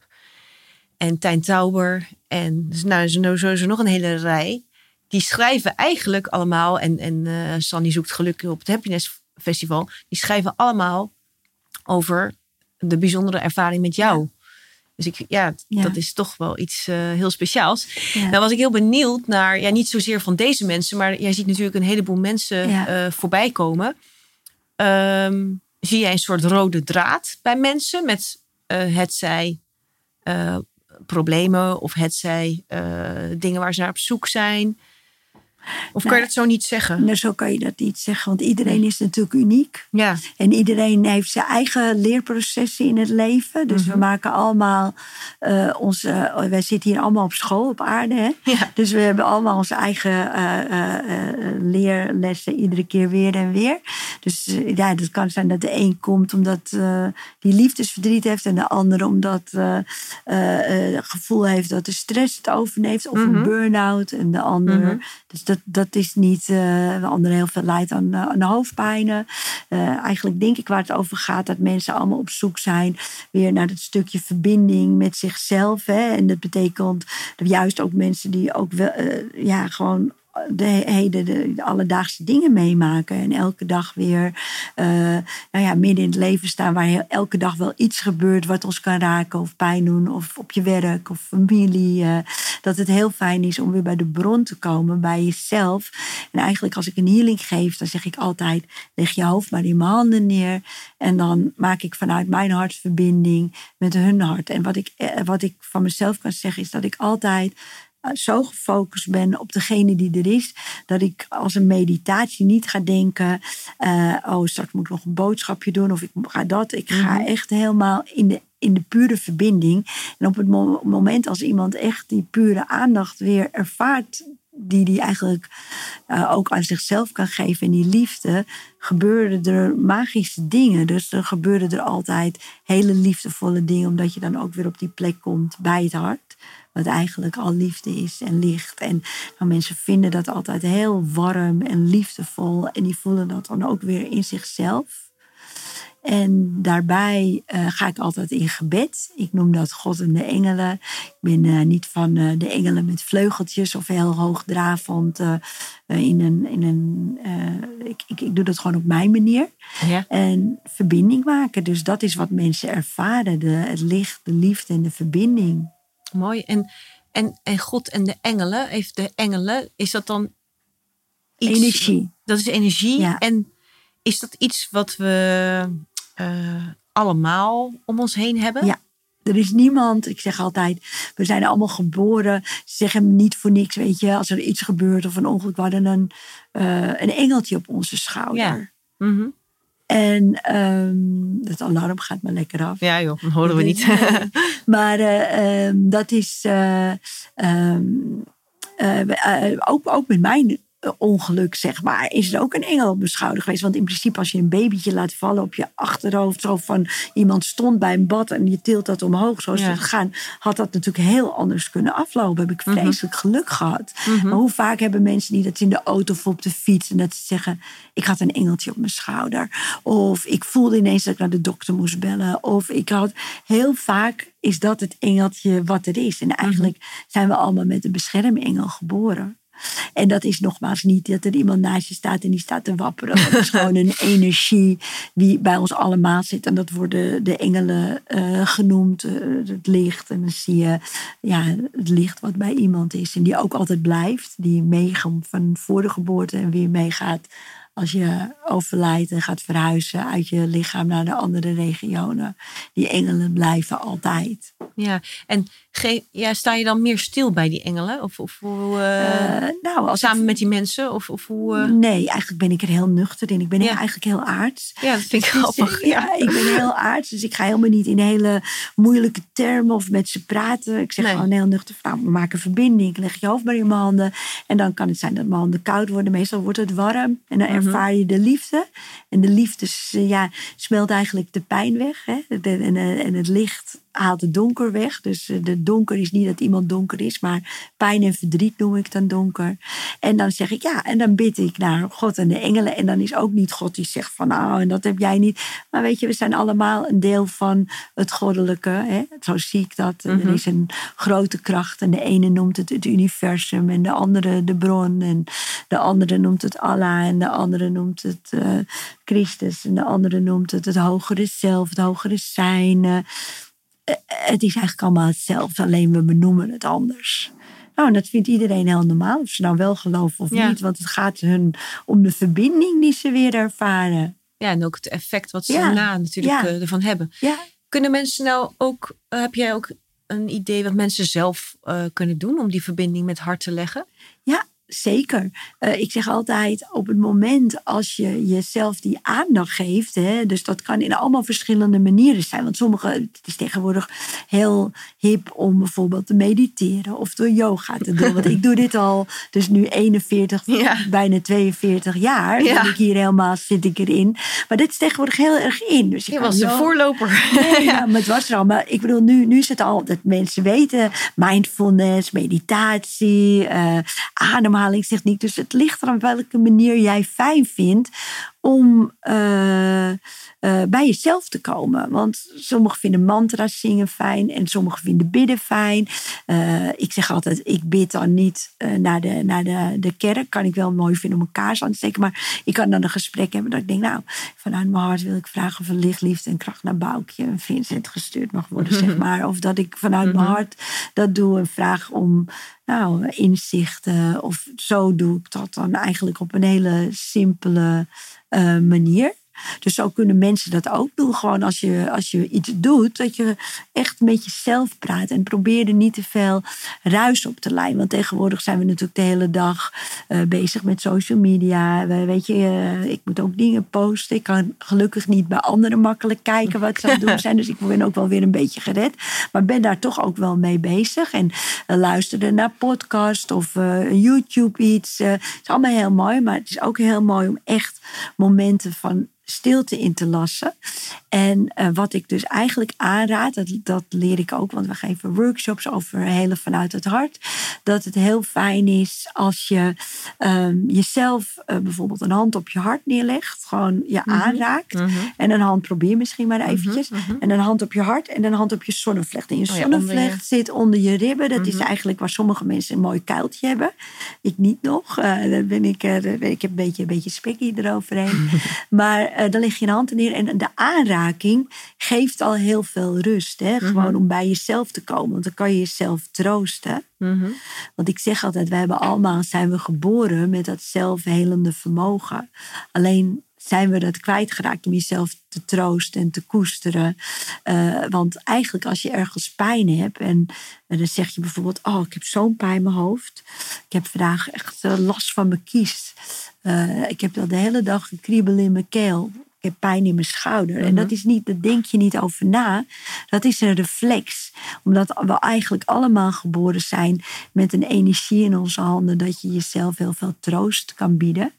en Tijn Tauber. En dus, nou, er is sowieso nog een hele rij. Die schrijven eigenlijk allemaal, en, en uh, Sandy zoekt geluk op het Happiness Festival, die schrijven allemaal over de bijzondere ervaring met jou. Dus ik, ja, dat is toch wel iets uh, heel speciaals. Ja. Nou was ik heel benieuwd naar, ja, niet zozeer van deze mensen, maar jij ziet natuurlijk een heleboel mensen ja. uh, voorbij komen. Um, zie jij een soort rode draad bij mensen met uh, het zij problemen of het zij dingen waar ze naar op zoek zijn? Of kan je dat zo niet zeggen? Nou, zo kan je dat niet zeggen, want iedereen is natuurlijk uniek. Ja. En iedereen heeft zijn eigen leerprocessen in het leven. Dus we mhm. maken allemaal uh, onze. wij zitten hier allemaal op school op aarde. Hè? Ja. Dus we hebben allemaal onze eigen uh, uh, leerlessen iedere keer weer en weer. Dus ja, het kan zijn dat de een komt omdat die liefdesverdriet heeft, en de andere omdat het gevoel heeft dat de stress het overneemt, of een mhm. burn-out. En de andere. Mhm. Dus dat, dat is niet. Uh, de andere heel veel lijdt aan, de hoofdpijnen. Uh, eigenlijk denk ik waar het over gaat, dat mensen allemaal op zoek zijn weer naar dat stukje verbinding met zichzelf. Hè? En dat betekent dat juist ook mensen die ook wel, ja, gewoon de, de, de, alledaagse dingen meemaken. En elke dag weer uh, nou ja, midden in het leven staan waar elke dag wel iets gebeurt wat ons kan raken of pijn doen. Of op je werk of familie. Uh, dat het heel fijn is om weer bij de bron te komen, bij jezelf. En eigenlijk als ik een healing geef, dan zeg ik altijd, leg je hoofd maar in mijn handen neer. En dan maak ik vanuit mijn hartverbinding met hun hart. En wat ik, eh, wat ik van mezelf kan zeggen is dat ik altijd zo gefocust ben op degene die er is, dat ik als een meditatie niet ga denken: uh, oh, straks moet ik nog een boodschapje doen of ik ga dat. Ik ga mhm. echt helemaal in de, in de pure verbinding. En op het moment als iemand echt die pure aandacht weer ervaart, die die eigenlijk uh, ook aan zichzelf kan geven en die liefde, gebeuren er magische dingen. Dus er gebeuren er altijd hele liefdevolle dingen, omdat je dan ook weer op die plek komt bij het hart. Wat eigenlijk al liefde is en licht. En nou, mensen vinden dat altijd heel warm en liefdevol. En die voelen dat dan ook weer in zichzelf. En daarbij uh, ga ik altijd in gebed. Ik noem dat God en de engelen. Ik ben uh, niet van uh, de engelen met vleugeltjes of heel hoogdravend. in een, in een, ik, ik, ik, doe dat gewoon op mijn manier. Ja. En verbinding maken. Dus dat is wat mensen ervaren. De, het licht, de liefde en de verbinding. Mooi. En, en, en God en de engelen, heeft de engelen, is dat dan iets, Energie. Dat is energie. Ja. En is dat iets wat we uh, allemaal om ons heen hebben? Ja. Er is niemand, ik zeg altijd, we zijn allemaal geboren. Ze zeggen niet voor niks, weet je, als er iets gebeurt of een ongeluk, we hadden een, uh, een engeltje op onze schouder. Ja. Mm -hmm. En um, het alarm gaat maar lekker af. Ja joh, dat horen we niet. [laughs] maar uh, um, dat is um, uh, ook, ook met mijn ongeluk, zeg maar, is er ook een engel op mijn schouder geweest. Want in principe, als je een babytje laat vallen op je achterhoofd, zo van iemand stond bij een bad en je tilt dat omhoog, zoals ja. het gaan, had dat natuurlijk heel anders kunnen aflopen. Heb ik mhm. vreselijk geluk gehad. Mhm. Maar hoe vaak hebben mensen die dat in de auto of op de fiets en dat ze zeggen: Ik had een engeltje op mijn schouder. Of ik voelde ineens dat ik naar de dokter moest bellen. Of ik had heel vaak is dat het engeltje wat er is. En eigenlijk mhm. zijn we allemaal met een beschermengel geboren. En dat is nogmaals niet dat er iemand naast je staat en die staat te wapperen. Dat is gewoon een [laughs] energie die bij ons allemaal zit. En dat worden de engelen uh, genoemd, uh, het licht. En dan zie je ja, het licht wat bij iemand is. En die ook altijd blijft. Die meegaat van voor de geboorte en weer meegaat als je overlijdt en gaat verhuizen uit je lichaam naar de andere regionen. Die engelen blijven altijd. Ja, en ja, sta je dan meer stil bij die engelen? Of, of hoe, uh, uh, nou, samen met die mensen? Of, of hoe, uh... Nee, eigenlijk ben ik er heel nuchter in. Ik ben ja. eigenlijk heel aards. Ja, dat vind ik dus, grappig. [laughs] Ja, ik ben heel aards. Dus ik ga helemaal niet in hele moeilijke termen of met ze praten. Ik zeg nee. gewoon heel nuchter. Nou, we maken verbinding. Ik leg je hoofd maar in mijn handen. En dan kan het zijn dat mijn handen koud worden. Meestal wordt het warm. En dan. Ervaar je de liefde. En de liefde ja, smelt eigenlijk de pijn weg. Hè? En, en, en het licht haalt het donker weg. Dus eh, de donker is niet dat iemand donker is, maar pijn en verdriet noem ik dan donker. En dan zeg ik ja, en dan bid ik naar God en de engelen. En dan is ook niet God die zegt van nou, en dat heb jij niet. Maar weet je, we zijn allemaal een deel van het goddelijke. Hè? Zo zie ik dat. Er Mhm. is een grote kracht en de ene noemt het het universum en de andere de bron. En de andere noemt het Allah en de andere noemt het eh, Christus. En de andere noemt het het hogere zelf, het hogere zijn. eh. Eh, het is eigenlijk allemaal hetzelfde, alleen we benoemen het anders. Nou, en dat vindt iedereen heel normaal, of ze nou wel geloven of Ja. niet. Want het gaat hun om de verbinding die ze weer ervaren. Ja, en ook het effect wat ze Ja. daarna natuurlijk Ja. eh, ervan hebben. Ja, Kunnen mensen nou ook, eh, heb jij ook een idee wat mensen zelf kunnen doen om die verbinding met hart te leggen? Ja, zeker. Eh, ik zeg altijd, op het moment als je jezelf die aandacht geeft, hè, dus dat kan in allemaal verschillende manieren zijn. Want sommige, het is tegenwoordig heel hip om bijvoorbeeld te mediteren of door yoga te doen. Want ik doe dit al, dus nu 41, [laughs] Ja. bijna 42 jaar. Ja. Ben ik hier helemaal, zit ik erin. Maar dit is tegenwoordig heel erg in. Dus Je was de voorloper. [laughs] Nee, ja, maar het was er al. Maar ik bedoel, nu, nu is het al dat mensen weten mindfulness, meditatie, eh, ademhalingstechniek. Dus het ligt er aan welke manier jij fijn vindt om eh, eh, bij jezelf te komen. Want sommigen vinden mantra's zingen fijn en sommigen vinden bidden fijn. Eh, ik zeg altijd, ik bid dan niet eh, naar, de, naar de, de kerk. Kan ik wel mooi vinden om een kaars aan te steken. Maar ik kan dan een gesprek hebben dat ik denk, nou, vanuit mijn hart wil ik vragen of er licht, liefde en kracht naar Boukje en Vincent gestuurd mag worden, [laughs] zeg maar. Of dat ik vanuit mijn hart dat doe en vraag om nou, inzichten. Of zo doe ik dat dan eigenlijk op een hele simpele manier. Dus zo kunnen mensen dat ook doen. Gewoon als je, als je iets doet, dat je echt met jezelf praat. En probeer er niet te veel ruis op te leiden. Want tegenwoordig zijn we natuurlijk de hele dag eh, bezig met social media. We, weet je, eh, ik moet ook dingen posten. Ik kan gelukkig niet bij anderen makkelijk kijken wat ze aan het doen [laughs] zijn. Dus ik ben ook wel weer een beetje gered. Maar ben daar toch ook wel mee bezig. En eh, luisteren naar podcast of YouTube iets. het is allemaal heel mooi. Maar het is ook heel mooi om echt momenten van stilte in te lassen. En eh, wat ik dus eigenlijk aanraad, dat, dat leer ik ook, want we geven workshops over helen vanuit het hart. Dat het heel fijn is als je ehm, jezelf eh, bijvoorbeeld een hand op je hart neerlegt, gewoon je aanraakt. En een hand probeer misschien maar eventjes. En een hand op je hart en een hand op je zonnevlecht. En je Oh ja, onder zonnevlecht zit onder je ribben. Dat is eigenlijk waar sommige mensen een mooi kuiltje hebben. Ik niet nog. Eh dan ben ik, ik heb een beetje, een beetje spekkie eroverheen. [laughs] maar dan leg je een hand neer. En de aanraking geeft al heel veel rust. Hè? Gewoon om bij jezelf te komen. Want dan kan je jezelf troosten. Mhm. Want ik zeg altijd, wij hebben allemaal, zijn we geboren met dat zelfhelende vermogen. Alleen zijn we dat kwijtgeraakt om jezelf te troosten en te koesteren. Eh, want eigenlijk als je ergens pijn hebt en, en dan zeg je bijvoorbeeld, oh ik heb zo'n pijn in mijn hoofd. Ik heb vandaag echt eh, last van mijn kies. Eh, ik heb al de hele dag een kriebel in mijn keel. Ik heb pijn in mijn schouder. En dat is niet, daar denk je niet over na. Dat is een reflex. Omdat we eigenlijk allemaal geboren zijn met een energie in onze handen. Dat je jezelf heel veel troost kan bieden.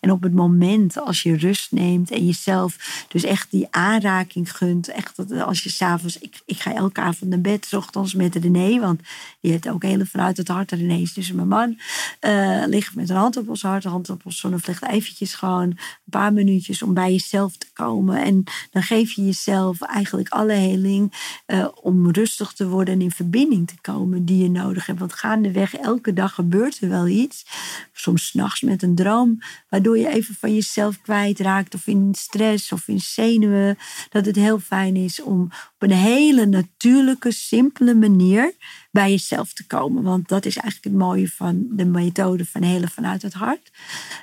En op het moment als je rust neemt en jezelf dus echt die aanraking gunt. Echt dat als je s'avonds, ik, ik ga elke avond naar bed, 's ochtends met René. Want die heeft ook hele vanuit het hart. René is dus mijn man. eh ligt met een hand op ons hart, hand op ons zonnevlecht. Eventjes gewoon een paar minuutjes om bij jezelf te komen. En dan geef je jezelf eigenlijk alle heling eh, om rustig te worden en in verbinding te komen die je nodig hebt. Want gaandeweg, elke dag gebeurt er wel iets. Soms s'nachts met een droom, waardoor je even van jezelf kwijtraakt. Of in stress of in zenuwen. Dat het heel fijn is om op een hele natuurlijke, simpele manier bij jezelf te komen. Want dat is eigenlijk het mooie van de methode van helen vanuit het hart.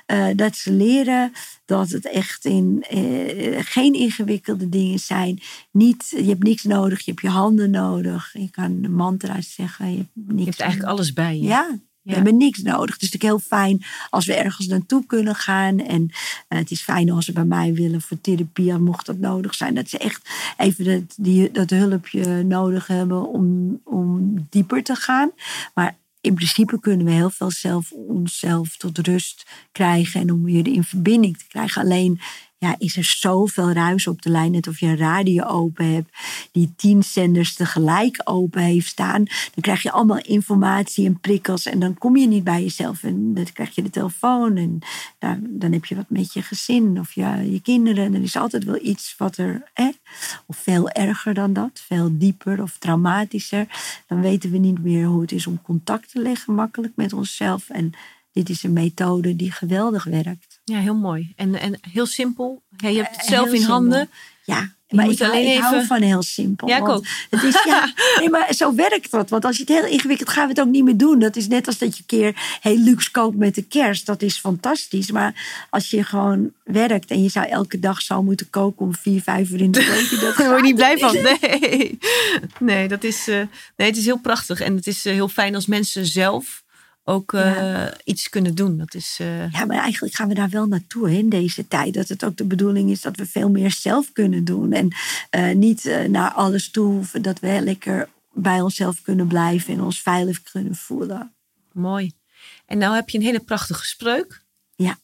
Eh, dat ze leren dat het echt in, eh, geen ingewikkelde dingen zijn. Niet, je hebt niks nodig, je hebt je handen nodig. Je kan mantra's zeggen. Je hebt, niks Je hebt eigenlijk alles bij je. ja, we hebben niks nodig. Het is natuurlijk heel fijn als we ergens naartoe kunnen gaan. En eh, het is fijn als ze bij mij willen voor therapie, mocht dat nodig zijn. Dat ze echt even dat, die, dat hulpje nodig hebben om, om dieper te gaan. Maar in principe kunnen we heel veel zelf onszelf tot rust krijgen. En om weer in verbinding te krijgen. Alleen ja, is er zoveel ruis op de lijn. Net of je een radio open hebt, die tien zenders tegelijk open heeft staan. Dan krijg je allemaal informatie en prikkels. En dan kom je niet bij jezelf. En dan krijg je de telefoon. En dan, dan heb je wat met je gezin of je, je kinderen. En er is altijd wel iets wat er. Eh, of veel erger dan dat, veel dieper of traumatischer. Dan weten we niet meer hoe het is om contact te leggen makkelijk met onszelf. En dit is een methode die geweldig werkt. Ja, heel mooi. En, en heel simpel. Ja, je hebt het zelf in handen. Ja, maar ik, alleen ik hou van heel simpel. Ja, ook. Het is, ja, [laughs] nee, maar zo werkt dat. Want als je het heel ingewikkeld gaan we het ook niet meer doen. Dat is net als dat je een keer heel luxe koopt met de kerst. Dat is fantastisch. Maar als je gewoon werkt en je zou elke dag zo moeten koken om vier, vijf uur in de [laughs] week. Dat Daar word je niet blij van. Nee, nee, dat is, uh, nee, het is heel prachtig. En het is uh, heel fijn als mensen zelf ook uh, iets kunnen doen. Dat is, uh... Ja, maar eigenlijk gaan we daar wel naartoe hè, in deze tijd. Dat het ook de bedoeling is dat we veel meer zelf kunnen doen. En uh, niet naar alles toe hoeven. Dat we lekker bij onszelf kunnen blijven en ons veilig kunnen voelen. Mooi. En nou heb je een hele prachtige spreuk. Ja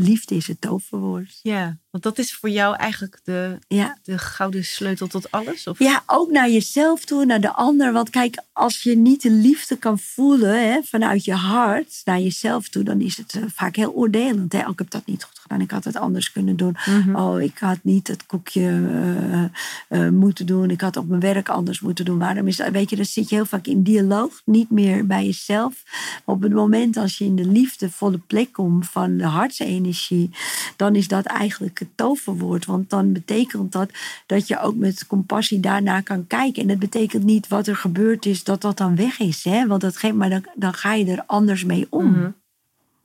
liefde is het toverwoord. Ja, want dat is voor jou eigenlijk de, ja. de gouden sleutel tot alles? Of? Ja, ook naar jezelf toe, naar de ander. Want kijk, als je niet de liefde kan voelen hè, vanuit je hart naar jezelf toe, dan is het uh, vaak heel oordelend. Hè? Ik heb dat niet goed gedaan, ik had het anders kunnen doen. Mm-hmm. Oh, ik had niet het koekje uh, uh, moeten doen, ik had op mijn werk anders moeten doen. Waarom is dat? Weet je, dan zit je heel vaak in dialoog, niet meer bij jezelf. Maar op het moment als je in de liefdevolle plek komt van de hartsenergie dan is dat eigenlijk het toverwoord. Want dan betekent dat dat je ook met compassie daarnaar kan kijken. En dat betekent niet wat er gebeurd is, dat dat dan weg is. Hè? Want dat geeft, maar dan, dan ga je er anders mee om. Mhm.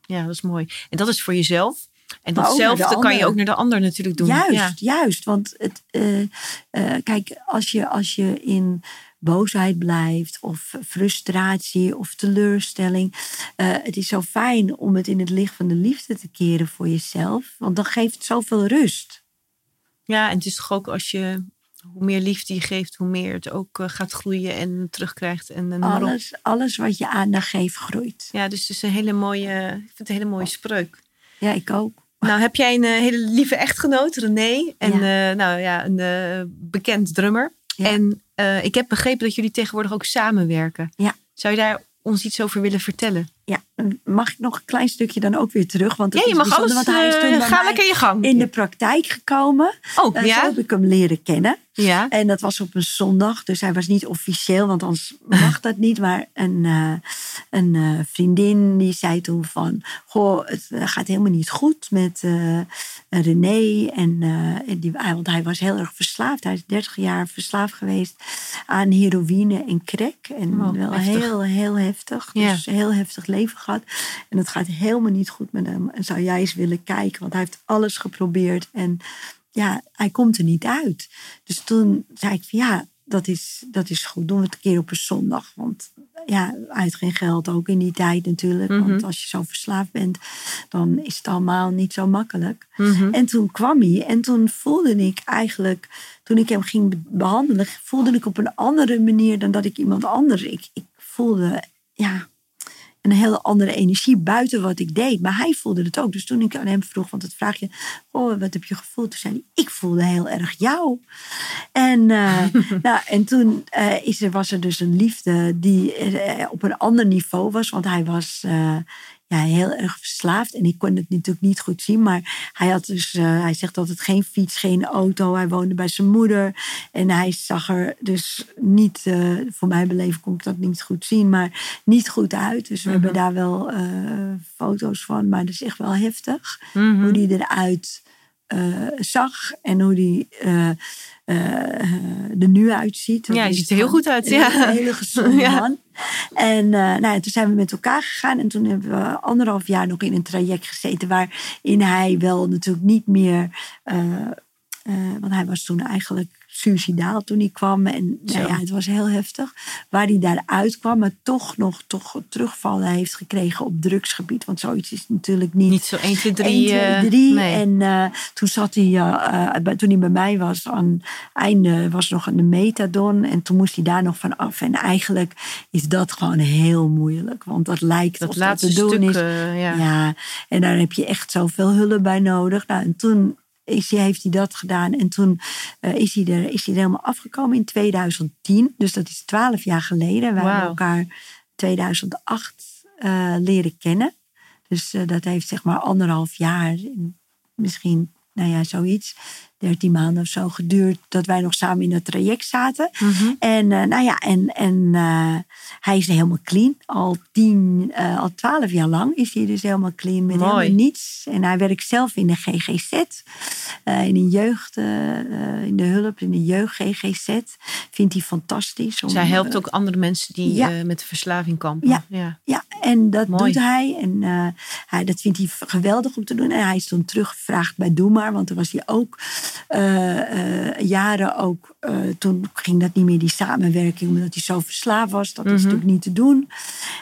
Ja, dat is mooi. En dat is voor jezelf. En datzelfde kan je ook naar de ander natuurlijk doen. Juist, juist. Want het, uh, uh, kijk, als je, als je in boosheid blijft of frustratie of teleurstelling. Uh, het is zo fijn om het in het licht van de liefde te keren voor jezelf, want dan geeft het zoveel rust. Ja, en het is toch ook als je hoe meer liefde je geeft, hoe meer het ook uh, gaat groeien en terugkrijgt. En, en alles, alles wat je aandacht geeft, groeit. Ja, dus het is een hele mooie, ik vind het een hele mooie spreuk. Ja, ik ook. Nou, heb jij een uh, hele lieve echtgenoot, René. En ja. nou ja, een bekend drummer. En uh, ik heb begrepen dat jullie tegenwoordig ook samenwerken. Ja. Zou je daar ons iets over willen vertellen? Ja, mag ik nog een klein stukje dan ook weer terug? Want ja, je mag alles. Want hij is toen uh, ga lekker je gang. In de praktijk gekomen. Oh, uh, ja. Zo heb ik hem leren kennen. Ja. En dat was op een zondag, dus hij was niet officieel, want anders mag dat niet. Maar een, uh, een vriendin die zei toen van, goh, het gaat helemaal niet goed met René. En, en die, want hij was heel erg verslaafd. Hij is 30 jaar verslaafd geweest aan heroïne en crack. En oh, wel heftig. heel, heel heftig. Dus ja. heel heftig leven gehad. En het gaat helemaal niet goed met hem. En zou jij eens willen kijken, want hij heeft alles geprobeerd. En ja, hij komt er niet uit. Dus toen zei ik van ja, dat is, dat is goed. Doen we het een keer op een zondag. Want ja, uit geen geld ook in die tijd natuurlijk. Mm -hmm. Want als je zo verslaafd bent, dan is het allemaal niet zo makkelijk. Mm -hmm. En toen kwam hij en toen voelde ik eigenlijk, toen ik hem ging behandelen, voelde ik op een andere manier dan dat ik iemand anders. Ik, ik voelde, ja, een hele andere energie buiten wat ik deed. Maar hij voelde het ook. Dus toen ik aan hem vroeg, want het vraag je, oh, wat heb je gevoeld? Toen zei hij, ik voelde heel erg jou. En, uh, [laughs] nou, en toen uh, is er, was er dus een liefde die uh, op een ander niveau was. Want hij was ja, heel erg verslaafd. En ik kon het natuurlijk niet goed zien. Maar hij had dus, uh, hij zegt altijd geen fiets, geen auto. Hij woonde bij zijn moeder. En hij zag er dus niet, uh, voor mijn beleving kon ik dat niet goed zien, maar niet goed uit. Dus we mm -hmm. hebben daar wel uh, foto's van. Maar dat is echt wel heftig. Mm -hmm. Hoe die eruit zag en hoe die er nu uitziet. Ja, je ziet er heel goed uit. Ja. Een hele gezonde [laughs] ja. man. En uh, nou, toen zijn we met elkaar gegaan. En toen hebben we anderhalf jaar nog in een traject gezeten. Waarin hij wel natuurlijk niet meer. Uh, uh, want hij was toen eigenlijk suicidaal toen hij kwam. En nou ja, het was heel heftig. Waar hij daaruit kwam, maar toch nog toch terugvallen heeft gekregen op drugsgebied. Want zoiets is natuurlijk niet. Niet zo 1, 2, 3. 1, 2, 3. Nee. En uh, toen zat hij, uh, toen hij bij mij was, aan het einde was nog een metadon. En toen moest hij daar nog van af. En eigenlijk is dat gewoon heel moeilijk. Want dat lijkt dat laatste dat te doen stuk, is. Ja. ja. En daar heb je echt zoveel hulp bij nodig. Nou, en toen is hij, heeft hij dat gedaan. En toen uh, is, hij er, is hij er helemaal afgekomen in 2010. Dus dat is twaalf jaar geleden. We Wauw. hebben elkaar 2008 uh, leren kennen. Dus uh, dat heeft zeg maar anderhalf jaar, misschien, nou ja, zoiets. 13 maanden of zo geduurd dat wij nog samen in het traject zaten. Mhm. En uh, nou ja, en, en uh, hij is helemaal clean. Al tien, uh, al twaalf jaar lang is hij dus helemaal clean met Mooi. helemaal niets. En hij werkt zelf in de GGZ, in een jeugd, in de hulp, in de jeugd GGZ. Vindt hij fantastisch. Om, Zij helpt ook andere mensen die ja. met de verslaving kampen. Ja, ja. ja en dat Mooi. doet hij. En hij, dat vindt hij geweldig om te doen. En hij is toen teruggevraagd bij Doe Maar, want toen was hij ook uh, uh, jaren ook, uh, toen ging dat niet meer die samenwerking, omdat hij zo verslaafd was. Dat Mhm. is natuurlijk niet te doen.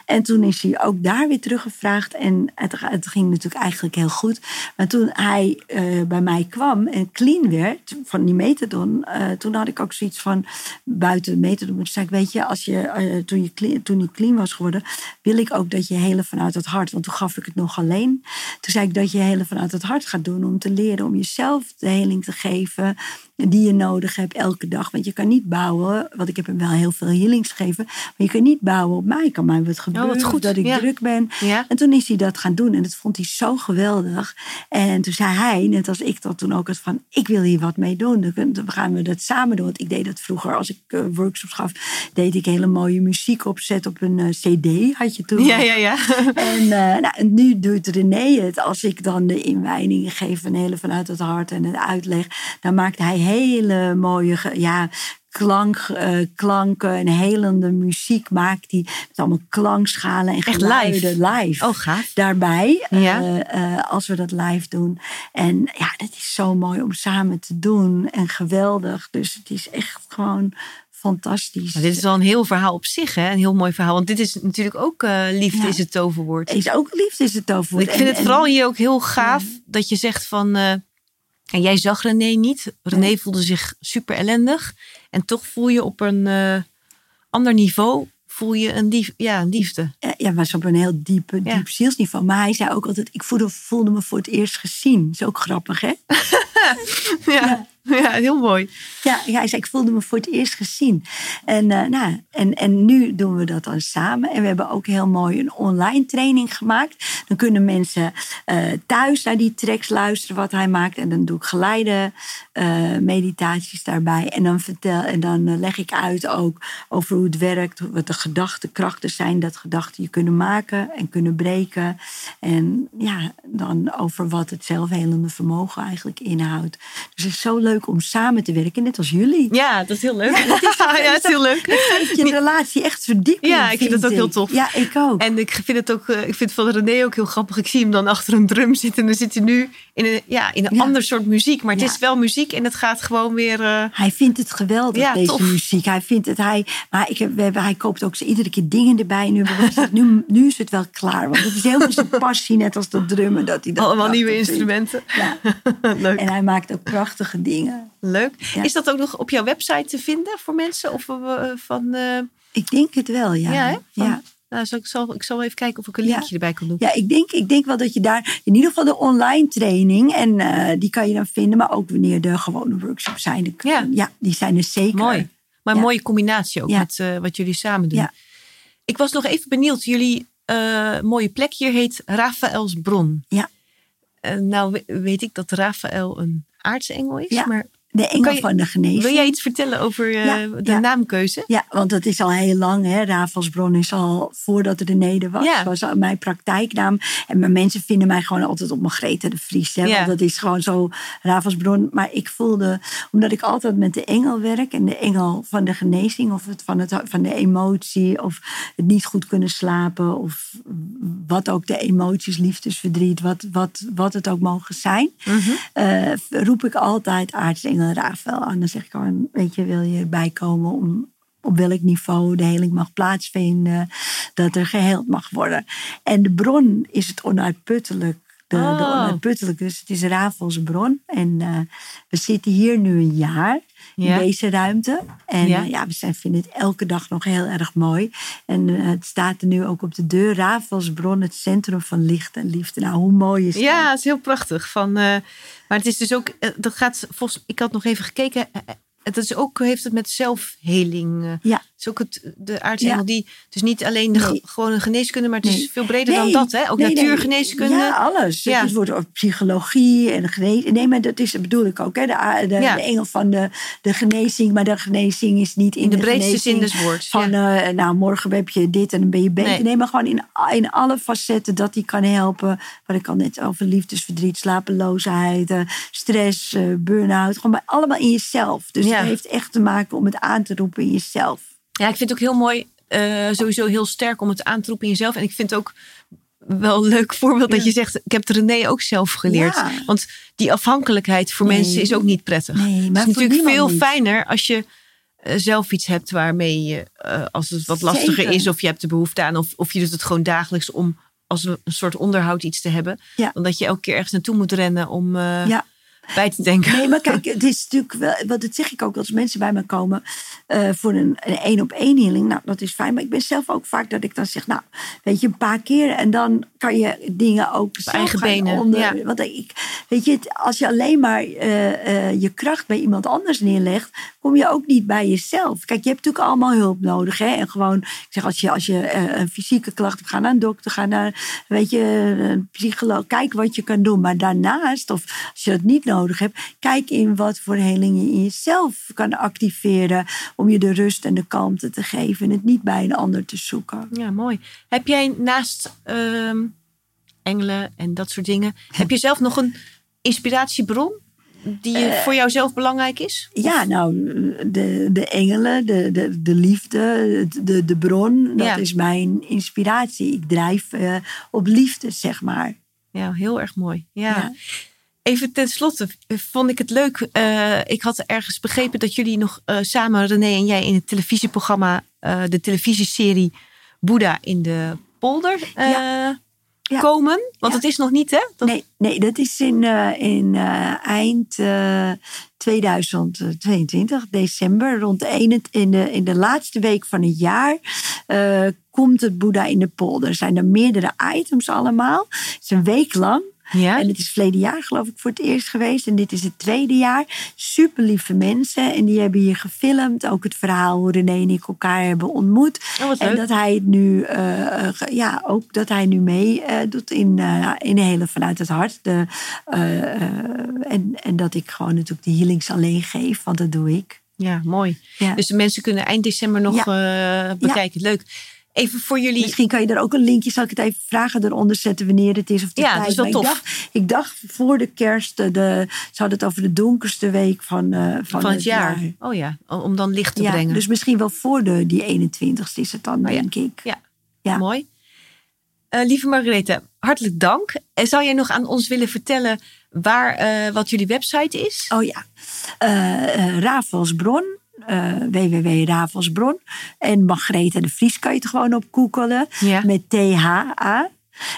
En toen is hij ook daar weer teruggevraagd. En het, het ging natuurlijk eigenlijk heel goed. Maar toen hij eh, bij mij kwam en clean werd van die methadon, eh, toen had ik ook zoiets van buiten methadon. Toen zei ik, weet je, als je, eh, toen, je clean, toen hij clean was geworden, wil ik ook dat je helen vanuit het hart. Want toen gaf ik het nog alleen. Toen zei ik dat je helen vanuit het hart gaat doen om te leren, om jezelf de heling te geven die je nodig hebt elke dag. Want je kan niet bouwen, want ik heb hem wel heel veel healings gegeven, maar je kan niet bouwen op mij. Kan mij wat gebeuren, Oh, wat goed. dat ik Ja. druk ben. Ja. En toen is hij dat gaan doen en dat vond hij zo geweldig. En toen zei hij, net als ik dat toen ook had, van ik wil hier wat mee doen. Dan gaan we dat samen doen. Want ik deed dat vroeger als ik eh, workshops gaf, deed ik hele mooie muziek opzet op een eh, cd, had je toen. Ja, ja, ja. En, eh, nou, en nu doet René het. Als ik dan de inwijdingen geef van hele vanuit het hart en het uitleg, dan maakt hij hele mooie, ja, klank, eh, klanken en helende muziek maakt hij met allemaal klankschalen en Echt geluiden live. Oh, gaaf. Daarbij, Ja. eh, eh, als we dat live doen. En ja, dat is zo mooi om samen te doen en geweldig. Dus het is echt gewoon fantastisch. Maar dit is al een heel verhaal op zich, hè? Een heel mooi verhaal. Want dit is natuurlijk ook eh, liefde Ja. is het toverwoord. is ook liefde is het toverwoord. Ik vind En- het en- vooral hier ook heel gaaf dat je zegt van. eh, en jij zag René niet. René voelde zich super ellendig. En toch voel je op een eh, ander niveau. Voel je een, lief, ja, een liefde. Ja, was op een heel diep, Ja. diep zielsniveau. Maar hij zei ook altijd, ik voelde, voelde me voor het eerst gezien. Dat is ook grappig, hè? [laughs] Ja, ja. [laughs] heel mooi. Ja, ja, hij zei, ik voelde me voor het eerst gezien. En, eh, nou, en, en nu doen we dat dan samen. En we hebben ook heel mooi een online training gemaakt. Dan kunnen mensen eh, thuis naar die tracks luisteren wat hij maakt. En dan doe ik geleide eh, meditaties daarbij. En dan, vertel, en dan leg ik uit ook over hoe het werkt. Wat de gedachtenkrachten zijn. Dat gedachten je kunnen maken en kunnen breken. En ja, dan over wat het zelfhelende vermogen eigenlijk inhoudt. Dus is zo leuk om samen te werken, net als jullie. Ja, dat is heel leuk. Ja, [laughs] dat is, heel leuk. Je relatie echt verdieping. Ja, ik vind dat ook heel tof. Ja, ik ook. En ik vind het ook, eh, ik vind van René ook heel grappig. Ik zie hem dan achter een drum zitten. En dan zit hij nu in een, ja, in een Ja. ander soort muziek. Maar het Ja. is wel muziek en het gaat gewoon weer. eh, Hij vindt het geweldig, Ja, deze tof. muziek. Hij vindt het, hij, maar ik heb, we hebben, hij koopt ook iedere keer dingen erbij. Nu, nu, nu is het wel klaar. Want het is helemaal zijn [laughs] passie, net als dat drummen. Dat hij dat allemaal nieuwe instrumenten. Ja. [laughs] leuk. En hij maakt ook prachtige dingen. Leuk. Ja. Is dat ook nog op jouw website te vinden voor mensen? Of eh, van. eh, Ik denk het wel, ja. ja? Van- ja. Nou, zal ik, zal, ik zal even kijken of ik een Ja. linkje erbij kan doen. Ja, ik denk, ik denk wel dat je daar in ieder geval de online training en eh, die kan je dan vinden, maar ook wanneer de gewone workshops zijn. De- Ja. die zijn er zeker. Mooi. Maar een Ja. mooie combinatie ook Ja. met wat jullie samen doen. Ja. Ik was nog even benieuwd. Jullie mooie plek hier heet Raphaëls Bron. Ja. Nou we- weet ik dat Raphaël een aartsengel is. Ja. Maar De engel je- van de genezing. wil jij iets vertellen over Ja, de ja. naamkeuze? Ja, want dat is al heel lang. Hè. Ravelsbron is al voordat er was. Ja. was al mijn praktijknaam. En mijn mensen vinden mij gewoon altijd op mijn Greta de Vries. Hè. Want dat is gewoon zo Ravelsbron. Maar ik voelde, omdat ik altijd met de engel werk. En de engel van de genezing. Of het van, het, van de emotie. Of het niet goed kunnen slapen. Of wat ook de emoties, liefdesverdriet. Wat, wat, wat het ook mogen zijn. Mhm. eh, roep ik altijd aartsengel Rafael aan. Dan zeg ik gewoon, weet je, wil je erbij komen om op welk niveau de heling mag plaatsvinden, dat er geheeld mag worden. En de bron is het onuitputtelijk de, de Oh. onuitputtelijke. Dus het is Ravelsbron. En eh, we zitten hier nu een jaar in deze ruimte. En Ja. ja, ja we zijn, vinden het elke dag nog heel erg mooi. En eh, het staat er nu ook op de deur. Ravelsbron, het centrum van licht en liefde. Nou, hoe mooi is dat? Ja, het is heel prachtig. Van, eh, maar het is dus ook, eh, dat gaat volgens, ik had nog even gekeken. eh, eh, Het is ook, heeft het met zelfheling. eh, Ja. Is ook het, de Ja. die, dus niet alleen de Nee. gewone geneeskunde, maar het is veel breder dan dat, hè? Ook nee, nee. natuurgeneeskunde. Ja, alles. Ja. Het wordt ook psychologie en geneeskunde. Nee, maar dat is, dat bedoel ik ook. Hè? De, de, Ja. de engel van de, de genezing. Maar de genezing is niet in, In de breedste zin des woords, Van, eh, nou, morgen heb je dit en dan ben je beter. Nee. Maar gewoon in, in alle facetten dat die kan helpen. Wat ik al net over liefdesverdriet, slapeloosheid, eh, stress, eh, burn-out. Gewoon bij, allemaal in jezelf. Dus het heeft echt te maken om het aan te roepen in jezelf. Ja, ik vind het ook heel mooi, eh, sowieso heel sterk om het aan te roepen in jezelf. En ik vind ook wel een leuk voorbeeld dat je zegt, ik heb het René ook zelf geleerd. Ja. Want die afhankelijkheid voor Nee. mensen is ook niet prettig. Nee, het maar is voor natuurlijk veel niet. fijner als je eh, zelf iets hebt waarmee je, eh, als het wat lastiger Zeker. is, of je hebt de behoefte aan, of, of je doet het gewoon dagelijks om als een soort onderhoud iets te hebben. Ja. Dan dat je elke keer ergens naartoe moet rennen om Ja. Bij te denken. Nee, maar kijk, het is natuurlijk wel, wat dat zeg ik ook als mensen bij me komen eh, voor een een één op één healing. Nou, dat is fijn. Maar ik ben zelf ook vaak dat ik dan zeg, nou, weet je, een paar keer en dan kan je dingen ook zelf eigen benen, onder. ja. Want ik, weet je, als je alleen maar eh, eh, je kracht bij iemand anders neerlegt, kom je ook niet bij jezelf. Kijk, je hebt natuurlijk allemaal hulp nodig, hè? En gewoon, ik zeg, als je, als je een fysieke klacht hebt, ga naar een dokter, ga naar, weet je, een psycholoog, kijk wat je kan doen. Maar daarnaast, of als je dat niet nodig hebt, kijk in wat voor heling je in jezelf kan activeren om je de rust en de kalmte te geven en het niet bij een ander te zoeken. Ja, mooi. Heb jij naast ehm, engelen en dat soort dingen, [laughs] heb je zelf nog een inspiratiebron die Eh, voor jou zelf belangrijk is? Ja, nou, de, de engelen, de, de, de liefde, de, de bron, dat Ja. is mijn inspiratie. Ik drijf eh, op liefde, zeg maar. Ja, heel erg mooi. Ja. Ja. Even tenslotte, vond ik het leuk. eh, ik had ergens begrepen dat jullie nog eh, samen, René en jij, in het televisieprogramma, eh, de televisieserie Boeddha in de polder Ja. komen. Want Ja. het is nog niet, hè? Dat- Nee, nee, dat is in, in eind eh, 2022, december, rond in, de, in de laatste week van het jaar, komt het Boeddha in de polder. Er zijn er meerdere items allemaal. Het is een week lang. Ja. En het is verleden jaar geloof ik voor het eerst geweest. En dit is het tweede jaar. Super lieve mensen. En die hebben hier gefilmd. Ook het verhaal hoe René en ik elkaar hebben ontmoet. Oh, en leuk. dat hij het nu, ge- ja, ook dat hij nu mee eh, doet in, eh in hele vanuit het hart. De, en, en dat ik gewoon natuurlijk de healings alleen geef, want dat doe ik. Ja, mooi. Ja. Dus de mensen kunnen eind december nog bekijken. Leuk. Even voor jullie. Misschien kan je er ook een linkje, zal ik het even vragen, eronder zetten wanneer het is. Of Ja, tijd. dat is wel Maar tof. Ik dacht, ik dacht voor de kerst, de, ze hadden het over de donkerste week van, eh, van, van het jaar. Oh ja, om dan licht te Ja, brengen. dus misschien wel voor de, die 21ste is het dan, Oh ja. denk ik. Ja, Ja. mooi. Eh, lieve Margarethe, hartelijk dank. En zou jij nog aan ons willen vertellen waar, eh, wat jullie website is? Oh ja, Eh eh, Ravelsbron, eh www.ravelsbron. En Margrethe de Vries kan je het gewoon op googelen. Ja. Met THA.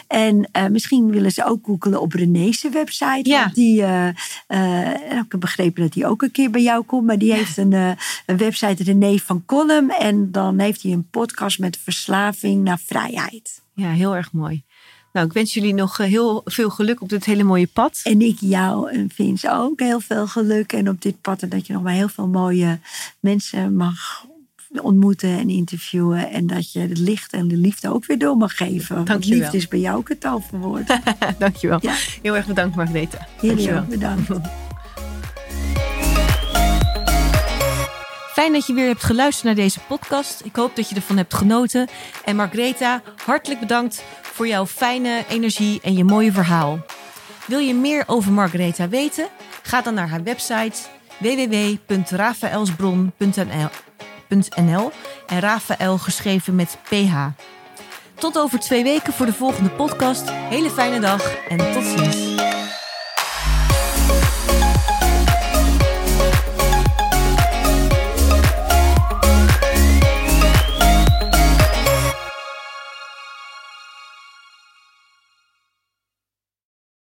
En eh, misschien willen ze ook googelen op René's website. Ja. Want die, eh, ik heb begrepen dat die ook een keer bij jou komt. Maar die heeft een, een website, René van Kolm. En dan heeft hij een podcast met verslaving naar vrijheid. Ja, heel erg mooi. Nou, ik wens jullie nog eh, heel veel geluk op dit hele mooie pad. En ik jou en Vince ook heel veel geluk. En op dit pad en dat je nog maar heel veel mooie mensen mag ontmoeten en interviewen. En dat je het licht en de liefde ook weer door mag geven. Want Dankjewel. liefde is bij jou ook het toverwoord. [laughs] Dankjewel. Ja. Heel erg bedankt. Jullie Dankjewel. ook bedankt. [laughs] Fijn dat je weer hebt geluisterd naar deze podcast. Ik hoop dat je ervan hebt genoten. En Margaretha, hartelijk bedankt voor jouw fijne energie en je mooie verhaal. Wil je meer over Margaretha weten? Ga dan naar haar website www.rafaelsbron.nl .nl en Rafael geschreven met PH. Tot over twee weken voor de volgende podcast. Hele fijne dag en tot ziens.